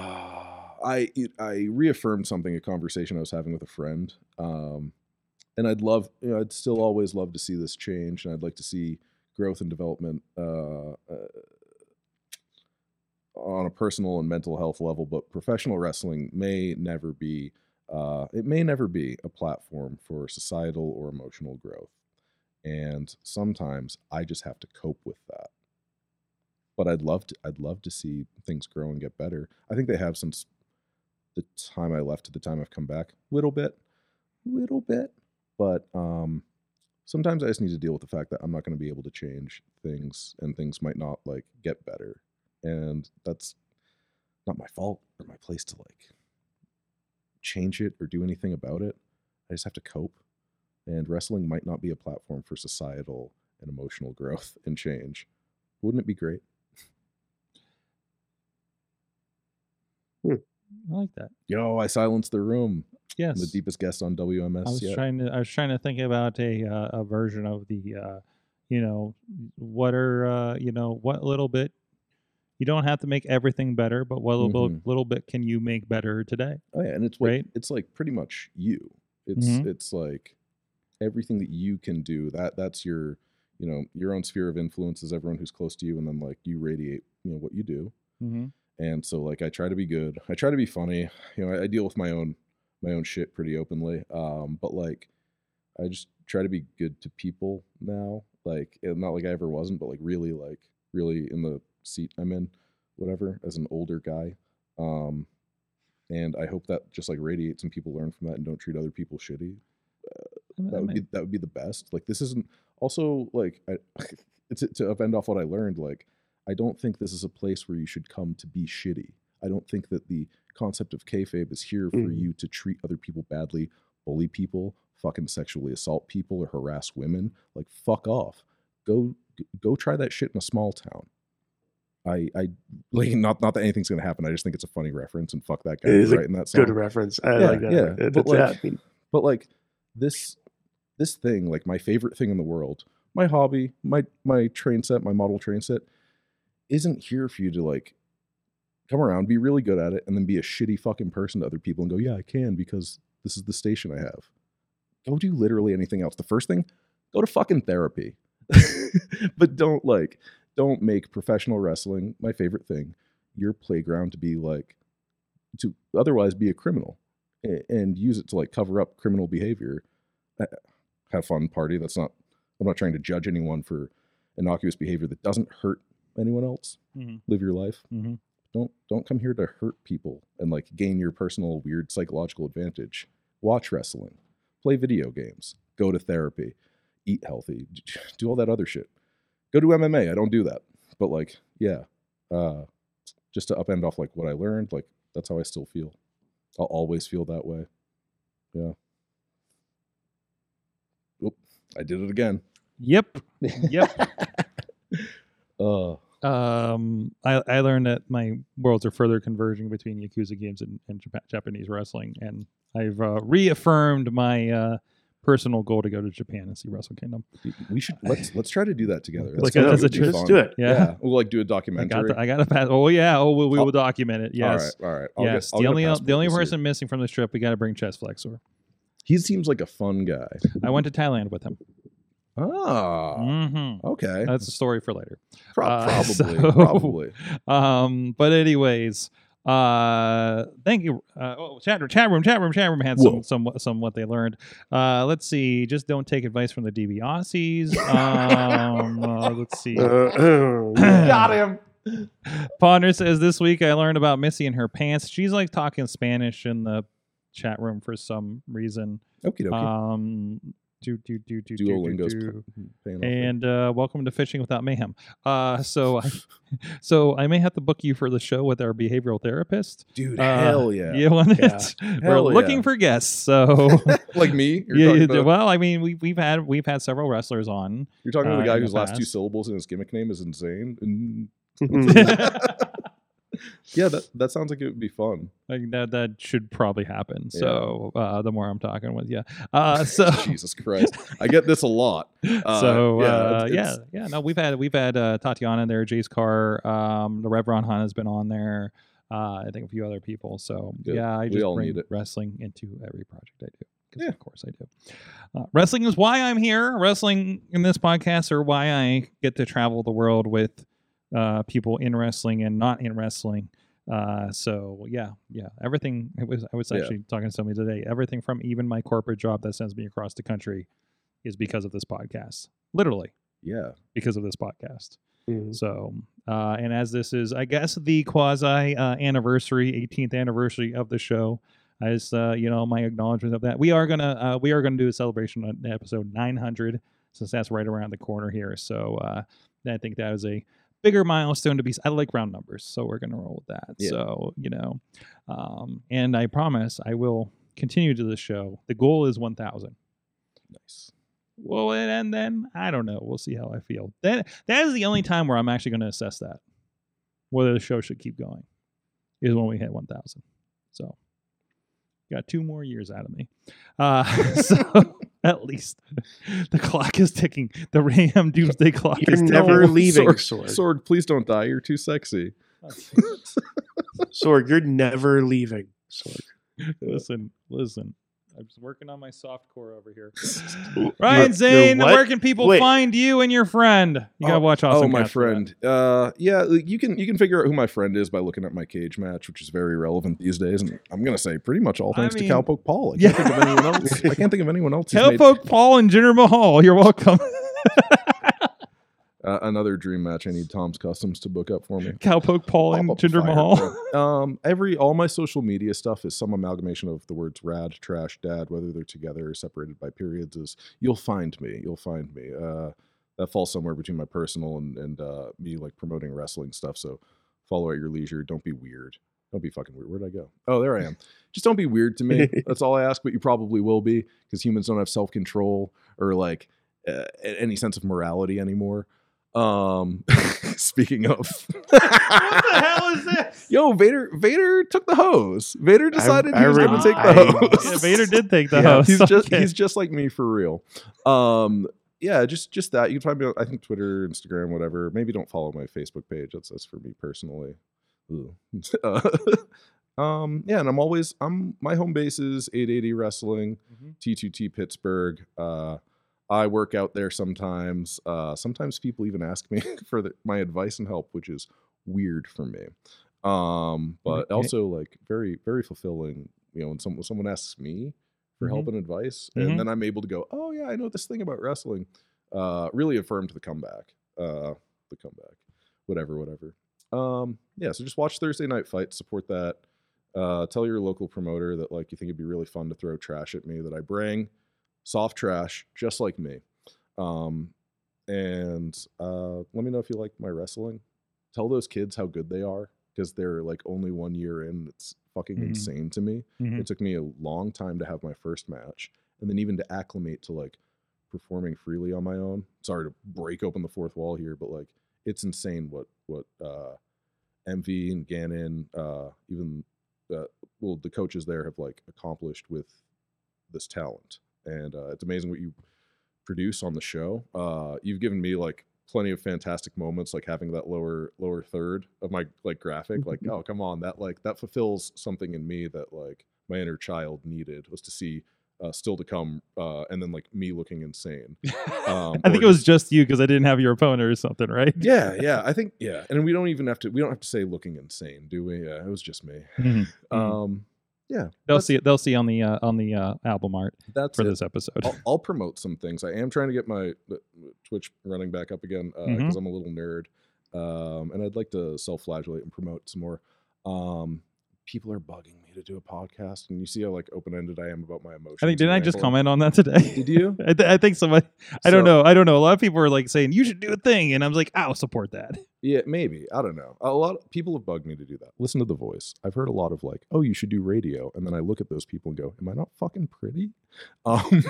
I I reaffirmed something a conversation I was having with a friend. Um, and I'd love, you know, I'd still always love to see this change, and I'd like to see growth and development uh, uh, on a personal and mental health level. But professional wrestling may never be, uh, it may never be a platform for societal or emotional growth. And sometimes I just have to cope with that. But I'd love to, I'd love to see things grow and get better. I think they have since the time I left to the time I've come back, little bit, little bit. But um, sometimes I just need to deal with the fact that I'm not going to be able to change things and things might not like get better. And that's not my fault or my place to like change it or do anything about it. I just have to cope. And wrestling might not be a platform for societal and emotional growth and change. Wouldn't it be great? I like that. Yo, I silenced the room. Yes. The deepest guest on WMS I was yet. trying to I was trying to think about a uh, a version of the uh, you know what are uh, you know what little bit you don't have to make everything better, but what little Mhm. little bit can you make better today? Oh yeah, and it's what Right? it's like pretty much you. It's Mhm. it's like everything that you can do. That that's your you know your own sphere of influence is everyone who's close to you, and then like you radiate you know what you do. Mm-hmm. And so like I try to be good. I try to be funny. You know I, I deal with my own my own shit pretty openly. Um, but like I just try to be good to people now. Like not like I ever wasn't, but like really like really in the seat I'm in, whatever, as an older guy. Um, and I hope that just like radiates and people learn from that and don't treat other people shitty. That would be that would be the best. Like this isn't also like I, it's to upend off what I learned. Like I don't think this is a place where you should come to be shitty. I don't think that the concept of kayfabe is here for Mhm. you to treat other people badly, bully people, fucking sexually assault people, or harass women. Like fuck off. Go go try that shit in a small town. I I like not not that anything's gonna happen. I just think it's a funny reference and fuck that guy It is for a that song Good reference. I Yeah, like that. yeah, It- but it's- yeah, I mean, but like this this thing like my favorite thing in the world my hobby my my train set my model train set isn't here for you to like come around be really good at it and then be a shitty fucking person to other people and go yeah i can because this is the station i have. Go do literally anything else. The first thing go to fucking therapy. But don't like don't make professional wrestling my favorite thing your playground to be like to otherwise be a criminal and use it to like cover up criminal behavior. Uh, have fun party. That's not i'm not trying to judge anyone for innocuous behavior that doesn't hurt anyone else. Mhm. live your life. Mhm. don't don't come here to hurt people and like gain your personal weird psychological advantage. Watch wrestling. Play video games. Go to therapy. Eat healthy. Do all that other shit. Go to mma i don't do that. But like yeah uh just to upend off like what i learned like that's how i still feel. I'll always feel that way. Yeah. Oop, i did it again. Yep. Yep. uh um, I, I learned that my worlds are further converging between Yakuza games and, and Japa- Japanese wrestling, and I've uh, reaffirmed my uh, personal goal to go to Japan and see Wrestle Kingdom. we should let's let's try to do that together Like That's as a trip. Let's do it. Yeah. yeah we'll like do a documentary I got to pass. Oh yeah. Oh, we, we I'll- document it. Yes. All right, all right. I'll yes. get- the only the only person missing from this trip, we got to bring Chess Flexor. He seems like a fun guy. I went to Thailand with him. Ah, hmm okay. That's a story for later. Pro- uh, probably, so- probably. Um, but anyways, uh, thank you. Uh, oh, chat room, chat room, chat room, chat room had Whoa. some, some, some what they learned. Uh, let's see. Just don't take advice from the DB Aussies. Um, uh, let's see. Uh, oh, him. Ponder says this week I learned about Missy and her pants. She's like talking Spanish in the chat room for some reason. Okie dokie. Um, do do do do do do. Do. p- paying off there. And uh, welcome to Fishing Without Mayhem. Uh, so, I, so I may have to book you for the show with our behavioral therapist. dude, uh, hell yeah. You want it? We're looking yeah. for guests. So, like me? Yeah, well, I mean, we we've had we've had several wrestlers on. you're talking about uh, the guy in the whose last two syllables in his gimmick name is insane. Yeah, that that sounds like it would be fun. like that that should probably happen. So, uh, the more I'm talking with you, uh, so Jesus Christ, I get this a lot. Uh, so yeah, uh, yeah, yeah. No, we've had we've had uh, Tatiana there, Jace Carr, um, the Rev Ron Hunt has been on there. Uh, I think a few other people. So Good. yeah, I just bring wrestling into every project I do. Yeah. of course I do. Uh, wrestling is why I'm here. Wrestling in this podcast or why I get to travel the world with uh, people in wrestling and not in wrestling. Uh, so yeah, yeah, everything. It was I was Yeah. actually talking to somebody today. Everything from even my corporate job that sends me across the country is because of this podcast. Literally yeah. because of this podcast. Mhm. So, uh, and as this is, I guess, the quasi uh, anniversary, 18th anniversary of the show, as uh, you know, my acknowledgement of that, we are gonna uh, we are gonna do a celebration on episode 900 since that's right around the corner here. So uh, I think that is a bigger milestone to be. I like round numbers, so we're gonna roll with that. Yeah. So you know, um, and I promise I will continue to the show. The goal is 1,000. Nice. Well, and, and then I don't know. We'll see how I feel. That that is the only time where I'm actually going to assess that whether the show should keep going is when we hit 1,000. So got two more years out of me. Uh, so at least the clock is ticking. The Ram Doomsday clock You're is never ticking. leaving, Sorg, Sorg. Sorg, please don't die. You're too sexy. Sorg, you're never leaving. Sorg. listen, listen. I'm just working on my soft core over here. Ryan Zane, where can people Wait. find you and your friend? You gotta Oh, watch Oh, my Cats for friend. Uh, yeah, like, you can you can figure out who my friend is by looking at my cage match, which is very relevant these days. And I'm gonna say pretty much all I thanks mean- to Cowpoke Paul. I can't think of anyone else. I can't think of anyone else. who's made- Paul and Jinder Mahal. You're welcome. uh, another dream match. I need Tom's Customs to book up for me. Cowpoke Paul and Jinder Mahal. Um, every all my social media stuff is some amalgamation of the words rad, trash, dad, whether they're together or separated by periods. Is you'll find me. You'll find me. Uh, that falls somewhere between my personal and and uh, me like promoting wrestling stuff. So follow at your leisure. Don't be weird. Don't be fucking weird. Where'd I go? Oh, there I am. Just don't be weird to me. That's all I ask. But you probably will be because humans don't have self control or like uh, any sense of morality anymore. Um, speaking of, what the hell is this? Yo, Vader! Vader took the hose. Vader decided I he was going to take the hose. Yeah, Vader did take the Yeah, host. He's just Okay. he's just like me for real. Um, yeah, just just that. You can find me on I think Twitter, Instagram, whatever. Maybe don't follow my Facebook page. That's that's for me personally. Uh, um, yeah, and I'm always I'm my home base is 880 Wrestling, Mhm. T2T Pittsburgh. Uh, I work out there sometimes. Uh, sometimes people even ask me for the, my advice and help, which is weird for me. Um, but Okay. also like very very fulfilling. You know, when someone someone asks me for Mhm. help and advice, Mhm. and then I'm able to go, oh yeah, I know this thing about wrestling. Uh, really affirmed the comeback. Uh, the comeback. Whatever, whatever. Um, yeah, so just watch Thursday night fight, support that. Uh, tell your local promoter that like you think it'd be really fun to throw trash at me that I bring soft trash just like me. Um, and uh, let me know if you like my wrestling. Tell those kids how good they are because they're like only one year in. It's fucking Mhm. insane to me. Mhm. It took me a long time to have my first match, and then even to acclimate to like performing freely on my own. Sorry to break open the fourth wall here, but like it's insane what what uh, MV and Gannon, uh, even uh, well the coaches there have like accomplished with this talent, and uh, it's amazing what you produce on the show. Uh, you've given me like plenty of fantastic moments, like having that lower lower third of my like graphic. Like, oh come on, that like that fulfills something in me that like my inner child needed was to see uh, still to come, uh, and then like me looking insane. Um, I think it was just- you because I didn't have your opponent or something, right? Yeah, yeah, I think yeah, and we don't even have to. We don't have to say looking insane, do we? Yeah, it was just me. Mhm. Mhm. Um, yeah, They'll see it. They'll see on the uh, on the uh, album art That's for it. this episode. I'll, I'll promote some things. I am trying to get my uh, Twitch running back up again because Mhm. I'm a little nerd, um, and I'd like to self-flagellate and promote some more. Um, people are bugging me to do a podcast, and you see how like open-ended I am about my emotions. I think didn't I just comment on that today? Did you? I, th- I think somebody. I don't know. I don't know. A lot of people are like saying you should do a thing, and I was like, I'll support that. Yeah, maybe. I don't know. A lot of people have bugged me to do that. Listen to the voice. I've heard a lot of like, oh, you should do radio. And then I look at those people and go, am I not fucking pretty? Um,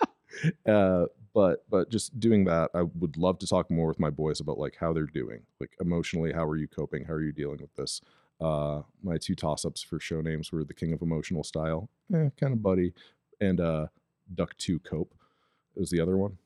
uh, but but just doing that, I would love to talk more with my boys about like how they're doing, like emotionally. How are you coping? How are you dealing with this? Uh, my two toss ups for show names were the King of Emotional Style, eh, kind of buddy, and uh, Duck Two Cope was the other one.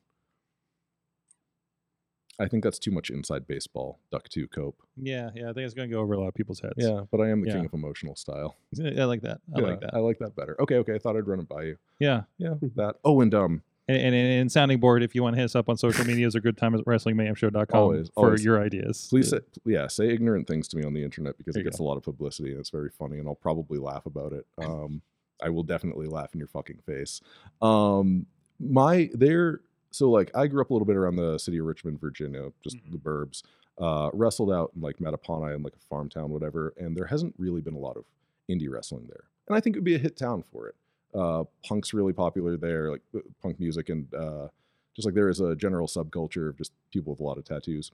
I think that's too much inside baseball. Duck Two Cope. Yeah, yeah. I think it's gonna go over a lot of people's heads. Yeah, but I am the Yeah. king of emotional style. I like that. I like that. I like that better. Okay, okay. I thought I'd run it by you. Yeah. Yeah, that. Oh, and um, And, and, and sounding board, if you want to hit us up on social medias a good time at wrestlingmayhemshow.com Always, for always. your ideas. please, say, yeah, say ignorant things to me on the internet because There it gets a lot of publicity and it's very funny, and I'll probably laugh about it. Um, I will definitely laugh in your fucking face. Um, my there. So like, I grew up a little bit around the city of Richmond, Virginia, just Mhm. the burbs. Uh, wrestled out in like Mattaponi and like a farm town, whatever, and there hasn't really been a lot of indie wrestling there, and I think it would be a hit town for it. Uh, punk's really popular there, like uh, punk music and uh, just like there is a general subculture of just people with a lot of tattoos.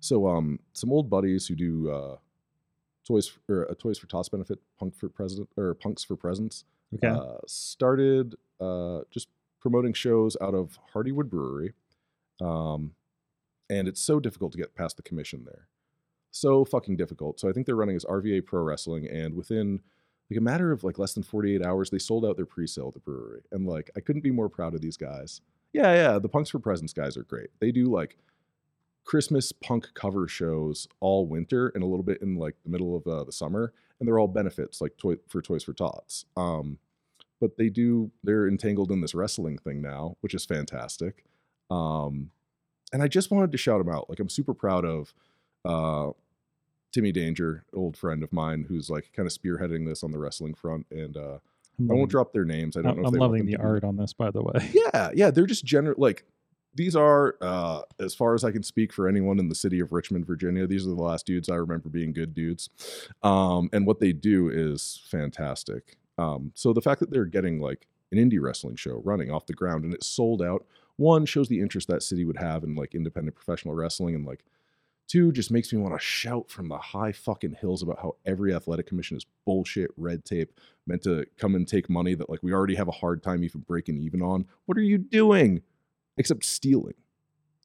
So um, some old buddies who do uh, toys or a Toys for Tots benefit, Punk for President or Punks for Presents, Okay. uh, started uh, just promoting shows out of Hardywood Brewery. Um, and it's so difficult to get past the commission there. So fucking difficult. So I think they're running as RVA Pro Wrestling, and within like a matter of like less than 48 hours, they sold out their pre-sale at the brewery. And like I couldn't be more proud of these guys. Yeah, yeah, the Punks for Presents guys are great. They do like Christmas punk cover shows all winter and a little bit in like the middle of uh, the summer, and they're all benefits like toy for Toys for Tots. Um, but they do they're entangled in this wrestling thing now, which is fantastic. Um, and I just wanted to shout them out. Like I'm super proud of uh, Timmy Danger, old friend of mine, who's like kind of spearheading this on the wrestling front. And uh, I won't drop their names. I don't I'm, know. If I'm loving the art on this, by the way. yeah, yeah, they're just general like these are uh as far as I can speak for anyone in the city of Richmond, Virginia, these are the last dudes I remember being good dudes. Um and what they do is fantastic. Um so the fact that they're getting like an indie wrestling show running off the ground and it's sold out, one shows the interest that city would have in like independent professional wrestling and like two just makes me want to shout from the high fucking hills about how every athletic commission is bullshit red tape meant to come and take money that like we already have a hard time even breaking even on. What are you doing? Except stealing.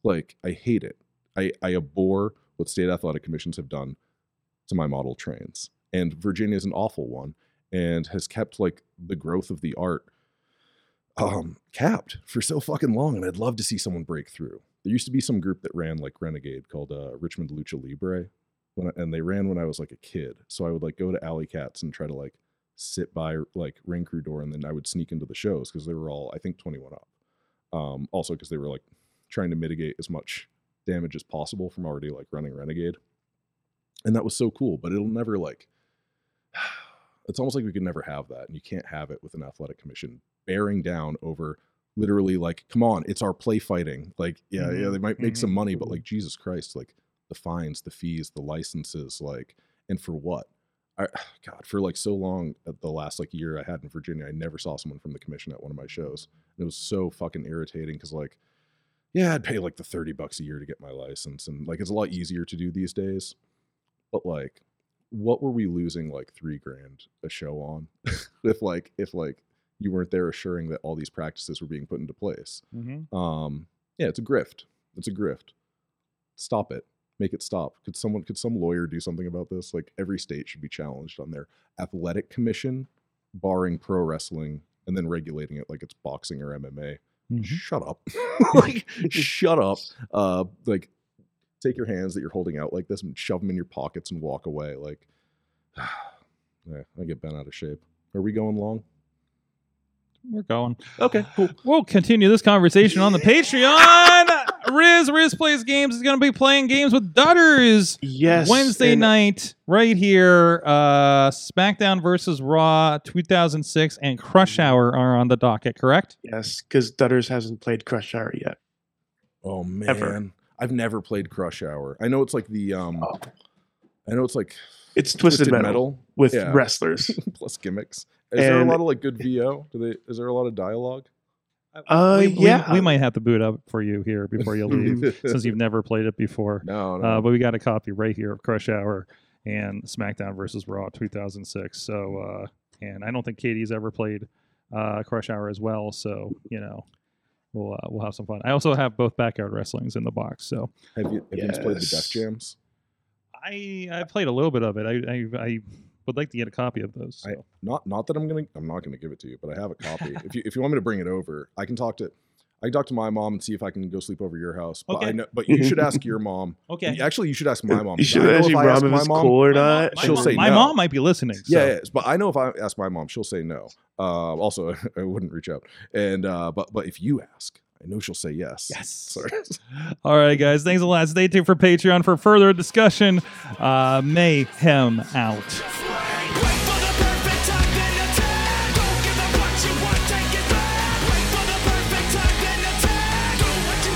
Like I hate it. I I abhor what state athletic commissions have done to my model trains. And Virginia is an awful one and has kept like the growth of the art um capped for so fucking long and I'd love to see someone break through. There used to be some group that ran like Renegade called uh, Richmond Lucha Libre I, and they ran when I was like a kid. So I would like go to Alley Katz and try to like sit by like ring crew door and then I would sneak into the shows because they were all I think 21 up. Um, also because they were like trying to mitigate as much damage as possible from already like running Renegade. And that was so cool, but it'll never like it's almost like we could never have that and you can't have it with an athletic commission bearing down over literally like come on it's our play fighting. Like yeah yeah mm-hmm, they might make some mm-hmm, money but mm-hmm. like jesus christ like the fines the fees the licenses like and for what? I, god for like so long at the last like year i had in virginia i never saw someone from the commission at one of my shows. And it was so fucking irritating because like yeah i'd pay like the 30 bucks a year to get my license and like it's a lot easier to do these days. But like what were we losing like three grand a show on? If like if like you weren't there assuring that all these practices were being put into place. Mm-hmm. um yeah it's a grift. It's a grift. Stop it. Make it stop. Could someone could some lawyer do something about this? Like every state should be challenged on their athletic commission barring pro wrestling and then regulating it like it's boxing or mma Mhm. shut up. Like shut up. Uh like take your hands that you're holding out like this and shove them in your pockets and walk away. Like yeah i get bent out of shape. Are we going long We're going. okay cool We'll continue this conversation on the Patreon. Riz, Riz Plays Games is going to be playing games with Dutters Yes. Wednesday and night right here. Uh, SmackDown versus Raw 2006 and Crush Hour are on the docket, correct? Yes, because Dutters hasn't played Crush Hour yet. oh man Ever. i've never played crush hour i know it's like the um Oh. i know it's like It's Twisted, metal, with Yeah. wrestlers. plus gimmicks is there a lot of like good vo do they is there a lot of dialogue Uh, we, we- yeah. we, might have to boot up for you here before you leave, since you've never played it before. no no Uh, but we got a copy right here of Crush Hour and SmackDown versus Raw 2006. So, uh, and I don't think Katie's ever played uh, Crush Hour as well. So, you know, we'll uh, we'll have some fun. I also have both backyard wrestlings in the box. So, have you have you played the Def Jams? I I played a little bit of it. I I, I would like to get a copy of those. I, not not that I'm gonna I'm not gonna give it to you, but I have a copy. if you if you want me to bring it over, I can talk to I can talk to my mom and see if I can go sleep over your house. But I Okay. know, but you should ask your mom. okay. Actually, you should ask my mom. You should I ask if your I ask mom if my it's mom- cool or My mom- not. my she'll mom- say my no. mom might be listening. So. Yeah, yeah, but I know if I ask my mom, she'll say no. Uh, also, I wouldn't reach out. And uh, but but if you ask, I know she'll say yes. Yes. Sorry. All right, guys. Thanks a lot. Stay tuned for Patreon for further discussion. Uh, mayhem out.